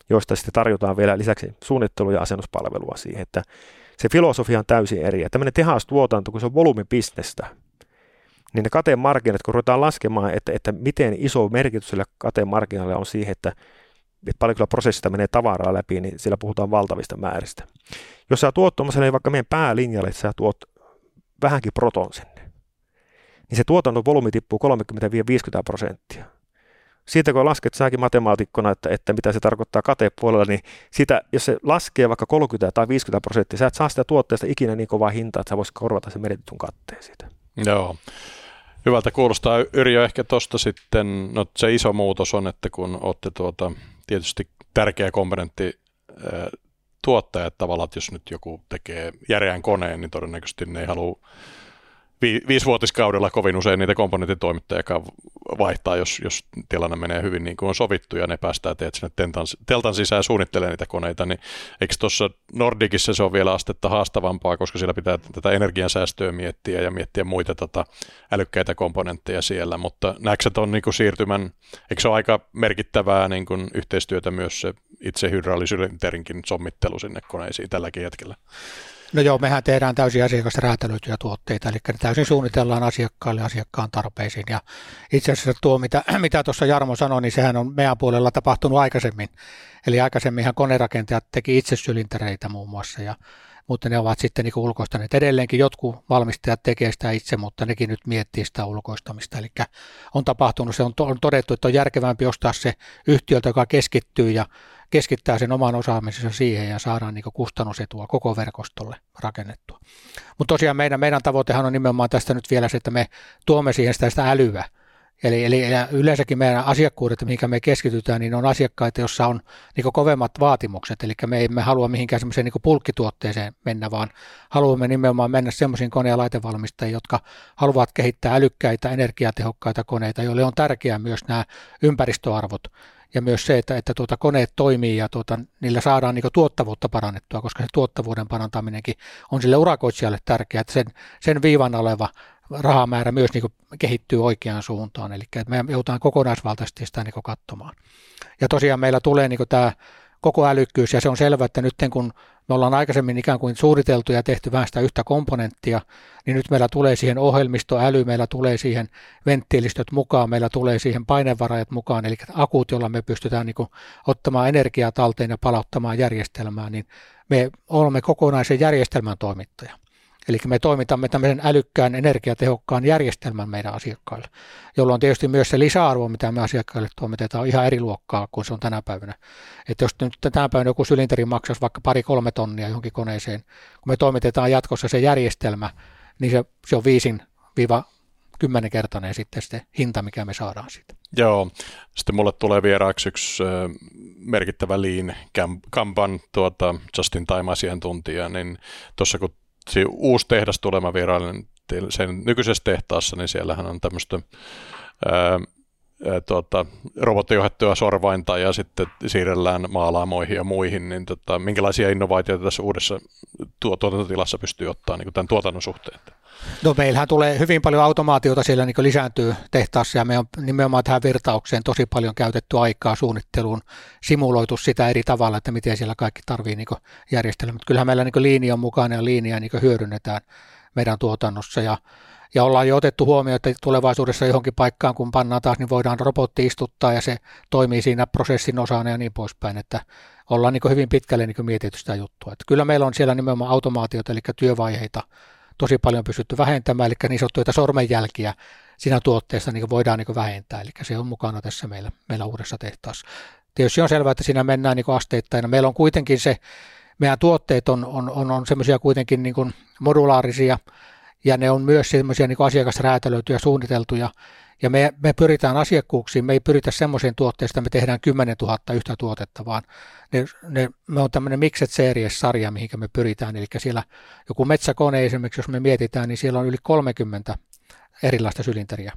joista sitten tarjotaan vielä lisäksi suunnittelu- ja asennuspalvelua siihen, että se filosofia on täysin eri. Ja tämmöinen tehastuotanto, kun se on volyymibisnestä, niin ne katemarkkinat, kun ruvetaan laskemaan, että, että miten iso merkitys sillä katemarkkinalle on siihen, että, että paljon kyllä prosessista menee tavaraa läpi, niin siellä puhutaan valtavista määristä. Jos sä tuot tuommoiselle vaikka meidän päälinjalle, että sä tuot vähänkin proton sinne, niin se tuotannon volyymi tippuu 30-50 prosenttia. Siitä kun lasket säkin matemaatikkona, että, että mitä se tarkoittaa katepuolella, niin sitä, jos se laskee vaikka 30 tai 50 prosenttia, sä et saa sitä tuotteesta ikinä niin kovaa hintaa, että sä voisit korvata sen menetetyn katteen siitä. Joo. Hyvältä kuulostaa. Yrjö ehkä tuosta sitten, no se iso muutos on, että kun olette tuota, tietysti tärkeä komponentti tuottajat tavallaan, että jos nyt joku tekee järeän koneen, niin todennäköisesti ne ei halua vi, viisivuotiskaudella kovin usein niitä komponenttitoimittajakaan vaihtaa, jos, jos tilanne menee hyvin niin kuin on sovittu ja ne päästään teet sinne teltan, teltan sisään suunnittelemaan niitä koneita, niin eikö tuossa Nordicissa se on vielä astetta haastavampaa, koska siellä pitää tätä energiansäästöä miettiä ja miettiä muita tota, älykkäitä komponentteja siellä, mutta näetkö tuon niin siirtymän, eikö se ole aika merkittävää niin kuin yhteistyötä myös se itse hydraulisylinterinkin sommittelu sinne koneisiin tälläkin hetkellä? No joo, mehän tehdään täysin asiakasta räätälöityjä tuotteita, eli täysin suunnitellaan asiakkaalle asiakkaan tarpeisiin. Ja itse asiassa tuo, mitä, mitä tuossa Jarmo sanoi, niin sehän on meidän puolella tapahtunut aikaisemmin. Eli aikaisemminhan konerakentajat teki itse sylintereitä muun muassa, ja, mutta ne ovat sitten niin ulkoistaneet. Edelleenkin jotkut valmistajat tekevät sitä itse, mutta nekin nyt miettii sitä ulkoistamista. Eli on tapahtunut, se on, on todettu, että on järkevämpi ostaa se yhtiöltä, joka keskittyy ja keskittää sen oman osaamisensa siihen ja saadaan niin kustannusetua koko verkostolle rakennettua. Mutta tosiaan meidän, meidän tavoitehan on nimenomaan tästä nyt vielä se, että me tuomme siihen sitä, sitä älyä. Eli, eli yleensäkin meidän asiakkuudet, mihinkä me keskitytään, niin on asiakkaita, joissa on niin kovemmat vaatimukset. Eli me emme halua mihinkään semmoiseen niin pulkkituotteeseen mennä, vaan haluamme nimenomaan mennä semmoisiin kone- ja laitevalmistajiin, jotka haluavat kehittää älykkäitä, energiatehokkaita koneita, joille on tärkeää myös nämä ympäristöarvot ja myös se, että, että tuota koneet toimii ja tuota, niillä saadaan niin tuottavuutta parannettua, koska se tuottavuuden parantaminenkin on sille urakoitsijalle tärkeää, että sen, sen viivan oleva rahamäärä myös niin kehittyy oikeaan suuntaan, eli me joudutaan kokonaisvaltaisesti sitä niin katsomaan. Ja tosiaan meillä tulee niin tämä koko älykkyys ja se on selvää, että nyt kun me ollaan aikaisemmin ikään kuin suunniteltu ja tehty vähän sitä yhtä komponenttia, niin nyt meillä tulee siihen ohjelmistoäly, meillä tulee siihen venttiilistöt mukaan, meillä tulee siihen painevarajat mukaan, eli akut, joilla me pystytään niin kuin ottamaan energiaa talteen ja palauttamaan järjestelmää, niin me olemme kokonaisen järjestelmän toimittaja. Eli me toimitamme tämmöisen älykkään, energiatehokkaan järjestelmän meidän asiakkaille, jolloin tietysti myös se lisäarvo, mitä me asiakkaille toimitetaan, on ihan eri luokkaa kuin se on tänä päivänä. Että jos nyt tänä päivänä joku sylinteri maksaisi vaikka pari-kolme tonnia johonkin koneeseen, kun me toimitetaan jatkossa se järjestelmä, niin se, se on viisin viiva kymmenenkertainen sitten se hinta, mikä me saadaan siitä. Joo, sitten mulle tulee vieraaksi yksi merkittävä Lean Kampan tuota, Justin Time asiantuntija, niin tuossa kun uusi tehdas tulee, mä vierailen sen nykyisessä tehtaassa, niin siellähän on tämmöistä tuota, robottijohdettua sorvainta ja sitten siirrellään maalaamoihin ja muihin, niin tota, minkälaisia innovaatioita tässä uudessa tuotantotilassa pystyy ottaa niin tämän tuotannon suhteen? No meillähän tulee hyvin paljon automaatiota siellä niin lisääntyy tehtaassa ja me on nimenomaan tähän virtaukseen tosi paljon käytetty aikaa suunnitteluun, simuloitu sitä eri tavalla, että miten siellä kaikki tarvii niin järjestelmät. Kyllähän meillä niin liini on mukana ja linjaa niin hyödynnetään meidän tuotannossa ja ja ollaan jo otettu huomioon, että tulevaisuudessa johonkin paikkaan, kun pannaan taas, niin voidaan robotti istuttaa ja se toimii siinä prosessin osana ja niin poispäin, että ollaan niin hyvin pitkälle niin mietitty sitä juttua. Että kyllä meillä on siellä nimenomaan automaatiota, eli työvaiheita tosi paljon pystytty vähentämään, eli niin sanottuja sormenjälkiä siinä tuotteessa niin voidaan niin vähentää, eli se on mukana tässä meillä, meillä uudessa tehtaassa. Tietysti on selvää, että siinä mennään niin asteittain. Meillä on kuitenkin se, meidän tuotteet on, on, on, on semmoisia kuitenkin niin modulaarisia, ja ne on myös semmoisia niin asiakasräätälöityjä, suunniteltuja, ja me, me pyritään asiakkuuksiin, me ei pyritä semmoiseen tuotteeseen, että me tehdään 10 000 yhtä tuotetta, vaan ne, ne, me on tämmöinen Mixed Series-sarja, mihinkä me pyritään. Eli siellä joku metsäkone esimerkiksi, jos me mietitään, niin siellä on yli 30 erilaista sylinteriä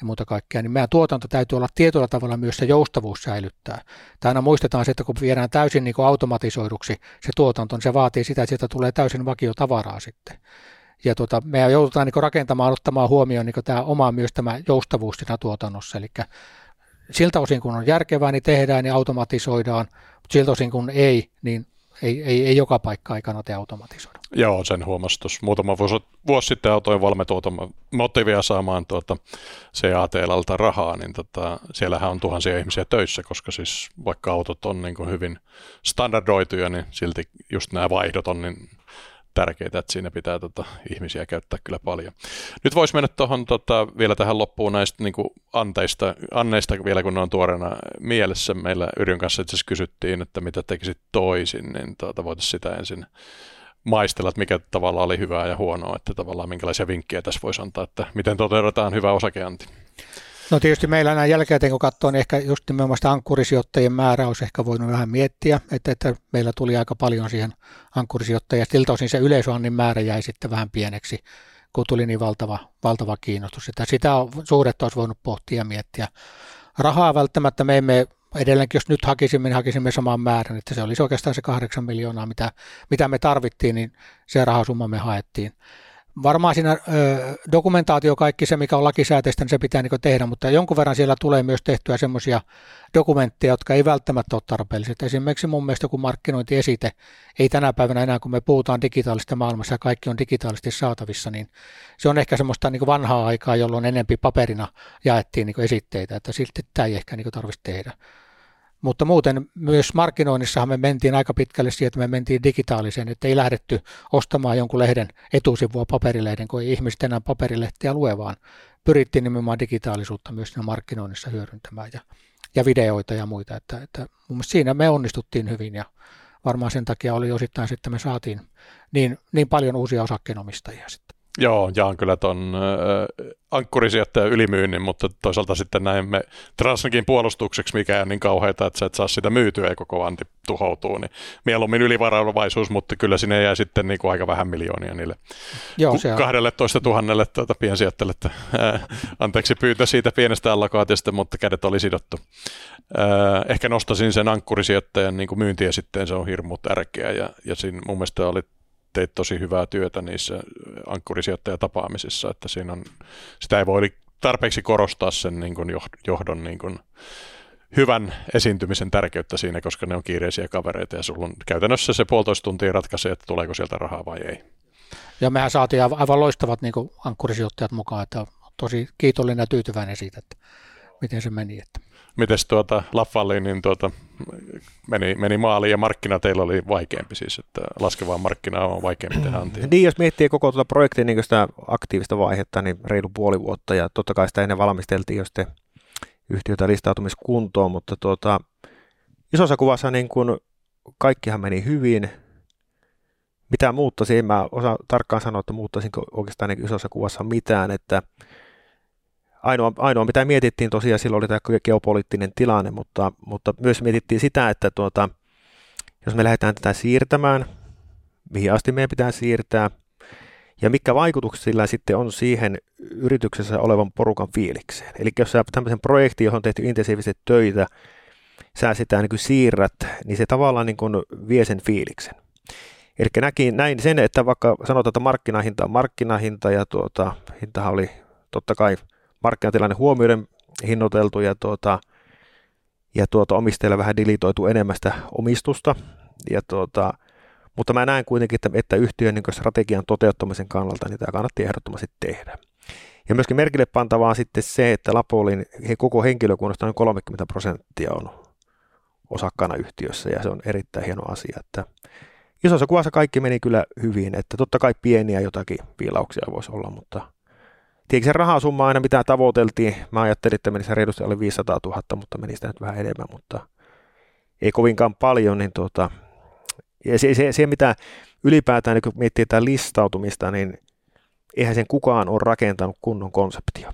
ja muuta kaikkea, niin meidän tuotanto täytyy olla tietyllä tavalla myös se joustavuus säilyttää. Tai aina muistetaan se, että kun viedään täysin niin automatisoiduksi se tuotanto, niin se vaatii sitä, että sieltä tulee täysin vakiotavaraa sitten ja tuota, me joudutaan niin rakentamaan, ottamaan huomioon niin tämä oma myös tämä joustavuus siinä tuotannossa, eli siltä osin kun on järkevää, niin tehdään ja automatisoidaan, mutta siltä osin kun ei, niin ei, ei, ei joka paikka ei kannata automatisoida. Joo, sen huomasi tuossa muutama vuosi, vuosi sitten autoin valmetuoto motiivia saamaan tuota CATLlta rahaa, niin tota, siellähän on tuhansia ihmisiä töissä, koska siis vaikka autot on niin hyvin standardoituja, niin silti just nämä vaihdot on niin tärkeää, että siinä pitää tota, ihmisiä käyttää kyllä paljon. Nyt voisi mennä tuohon tota, vielä tähän loppuun näistä niin kuin anteista, anneista vielä, kun ne on tuoreena mielessä. Meillä Yrjön kanssa itse asiassa kysyttiin, että mitä tekisit toisin, niin tota, voitaisiin sitä ensin maistella, että mikä tavalla oli hyvää ja huonoa, että tavallaan minkälaisia vinkkejä tässä voisi antaa, että miten toteutetaan hyvä osakeanti. No tietysti meillä näin jälkeen, kun katsoo, niin ehkä just nimenomaan sitä ankkurisijoittajien määrä olisi ehkä voinut vähän miettiä, että, että meillä tuli aika paljon siihen ankkurisijoittajia. Siltä osin se yleisöannin määrä jäi sitten vähän pieneksi, kun tuli niin valtava, valtava kiinnostus. Sitä, sitä suuret olisi voinut pohtia ja miettiä. Rahaa välttämättä me emme edelleenkin, jos nyt hakisimme, niin hakisimme saman määrän, että se olisi oikeastaan se kahdeksan miljoonaa, mitä, mitä me tarvittiin, niin se rahasumma me haettiin varmaan siinä ö, dokumentaatio, kaikki se, mikä on lakisääteistä, niin se pitää niin tehdä, mutta jonkun verran siellä tulee myös tehtyä semmoisia dokumentteja, jotka ei välttämättä ole tarpeelliset. Esimerkiksi mun mielestä kun markkinointiesite ei tänä päivänä enää, kun me puhutaan digitaalista maailmassa ja kaikki on digitaalisesti saatavissa, niin se on ehkä semmoista niin vanhaa aikaa, jolloin enempi paperina jaettiin niin esitteitä, että silti tämä ei ehkä niin tarvitsisi tehdä. Mutta muuten myös markkinoinnissahan me mentiin aika pitkälle siihen, että me mentiin digitaaliseen, että ei lähdetty ostamaan jonkun lehden etusivua paperilehden, kun ei ihmiset enää paperilehtiä lue, vaan pyrittiin nimenomaan digitaalisuutta myös siinä markkinoinnissa hyödyntämään ja, ja videoita ja muita. Että, että mun mielestä siinä me onnistuttiin hyvin ja varmaan sen takia oli osittain sitten, me saatiin niin, niin paljon uusia osakkeenomistajia sitten. Joo, jaan kyllä tuon äh, ankkurisijoittajan ylimyynnin, mutta toisaalta sitten näemme Transnikin puolustukseksi, mikä on niin kauheita, että sä et saa sitä myytyä ja koko anti tuhoutuu, niin mieluummin ylivarauvaisuus, mutta kyllä sinne jäi sitten niin kuin aika vähän miljoonia niille Joo, se on. 12 tuhannelle tuota piensijoittajille, että äh, anteeksi pyyntö siitä pienestä allokaatiosta, mutta kädet oli sidottu. Äh, ehkä nostasin sen ankkurisijoittajan niin kuin myyntiä sitten, se on hirmu tärkeä ja, ja siinä mun mielestä oli teit tosi hyvää työtä niissä ankkurisijoittajatapaamisissa, että siinä on, sitä ei voi tarpeeksi korostaa sen niin kuin johdon niin kuin hyvän esiintymisen tärkeyttä siinä, koska ne on kiireisiä kavereita ja sulla on käytännössä se puolitoista tuntia ratkaisee, että tuleeko sieltä rahaa vai ei. Ja mehän saatiin aivan loistavat niin ankkurisijoittajat mukaan, että tosi kiitollinen ja tyytyväinen siitä, että miten se meni. Että miten tuota Laffalli niin tuota, meni, meni maaliin ja markkina teillä oli vaikeampi siis, että laskevaa markkinaa on vaikeampi tehdä antia. Niin, jos miettii koko tuota projektin niin sitä aktiivista vaihetta, niin reilu puoli vuotta ja totta kai sitä ennen valmisteltiin jo sitten yhtiötä listautumiskuntoon, mutta tuota, isossa kuvassa niin kuin kaikkihan meni hyvin. Mitä muuttasi, en mä osaa tarkkaan sanoa, että muuttaisinko oikeastaan niin isossa kuvassa mitään, että ainoa, ainoa mitä mietittiin tosiaan silloin oli tämä geopoliittinen tilanne, mutta, mutta myös mietittiin sitä, että tuota, jos me lähdetään tätä siirtämään, mihin asti meidän pitää siirtää, ja mikä vaikutukset sillä sitten on siihen yrityksessä olevan porukan fiilikseen. Eli jos sä tämmöisen projektin, johon on tehty intensiivisesti töitä, sä sitä niin kuin siirrät, niin se tavallaan niin kuin vie sen fiiliksen. Eli näkin, näin sen, että vaikka sanotaan, että markkinahinta on markkinahinta ja tuota, hintahan oli totta kai markkinatilanne huomioiden hinnoiteltu ja, tuota, ja tuota, omistajille vähän dilitoitu enemmän sitä omistusta. Ja tuota, mutta mä näen kuitenkin, että, että yhtiön niin strategian toteuttamisen kannalta niin tämä kannatti ehdottomasti tehdä. Ja myöskin merkille pantavaa sitten se, että Lapolin koko henkilökunnasta noin 30 prosenttia on osakkaana yhtiössä ja se on erittäin hieno asia, että isossa kuvassa kaikki meni kyllä hyvin, että totta kai pieniä jotakin viilauksia voisi olla, mutta Tietenkin se rahasumma aina mitä tavoiteltiin. Mä ajattelin, että menisi reilusti alle 500 000, mutta meni sitä nyt vähän enemmän, mutta ei kovinkaan paljon. Niin tuota, ja se, se, se, mitä ylipäätään, niin kun miettii tätä listautumista, niin eihän sen kukaan ole rakentanut kunnon konseptia.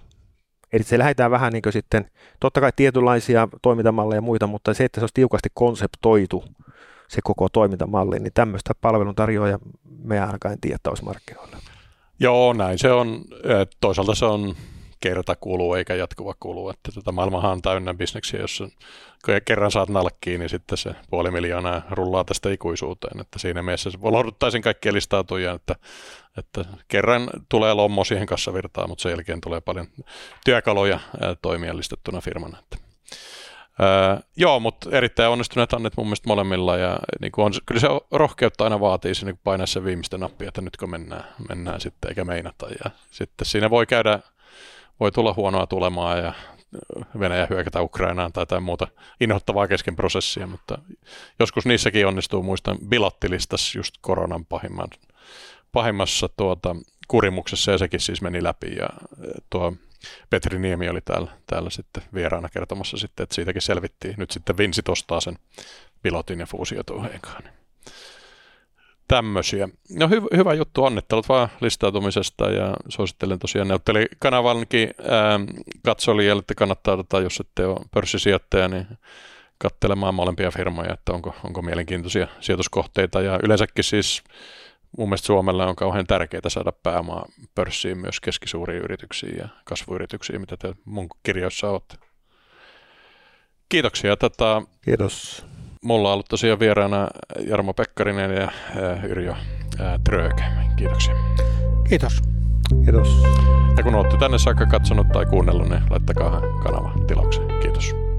Eli se lähdetään vähän niin kuin sitten, totta kai tietynlaisia toimintamalleja ja muita, mutta se, että se olisi tiukasti konseptoitu, se koko toimintamalli, niin tämmöistä palvelun tarjoaja me ainakaan en tiedä, olisi markkinoilla. Joo, näin se on. Toisaalta se on kerta kulu eikä jatkuva kulu. Että tätä tota maailmahan on täynnä bisneksiä, jos kerran saat nalkkiin, niin sitten se puoli miljoonaa rullaa tästä ikuisuuteen. Että siinä mielessä lohduttaisin kaikkia listautujia, että, että kerran tulee lommo siihen kassavirtaan, mutta sen jälkeen tulee paljon työkaluja toimia listettuna firmana. Että Öö, joo, mutta erittäin onnistuneet annet mun mielestä molemmilla ja niin on, kyllä se rohkeutta aina vaatii sinne niin painaa se viimeistä nappia, että nytkö mennään, mennään sitten eikä meinata. Ja sitten siinä voi käydä, voi tulla huonoa tulemaa ja Venäjä hyökätä Ukrainaan tai jotain muuta inhottavaa kesken prosessia, mutta joskus niissäkin onnistuu, muistan bilottilistas just koronan pahimman, pahimmassa tuota, kurimuksessa ja sekin siis meni läpi ja tuo Petri Niemi oli täällä, täällä sitten vieraana kertomassa sitten, että siitäkin selvittiin. Nyt sitten Vinsit ostaa sen pilotin ja fuusiotuheenkaan. Tämmöisiä. No hy- hyvä juttu, onnittelut vaan listautumisesta ja suosittelen tosiaan neutteli kanavankin katsolijalle, että kannattaa, tota, jos ette ole pörssisijoittaja, niin katselemaan molempia firmoja, että onko, onko mielenkiintoisia sijoituskohteita ja yleensäkin siis mun mielestä Suomelle on kauhean tärkeää saada pääomaa pörssiin myös keskisuuriin yrityksiin ja kasvuyrityksiin, mitä te mun kirjoissa olette. Kiitoksia. Tätä, Kiitos. mulla on ollut tosiaan vieraana Jarmo Pekkarinen ja Yrjö Tröke. Kiitoksia. Kiitos. Kiitos. Ja kun olette tänne saakka katsonut tai kuunnellut, niin laittakaa kanava tilaukseen. Kiitos.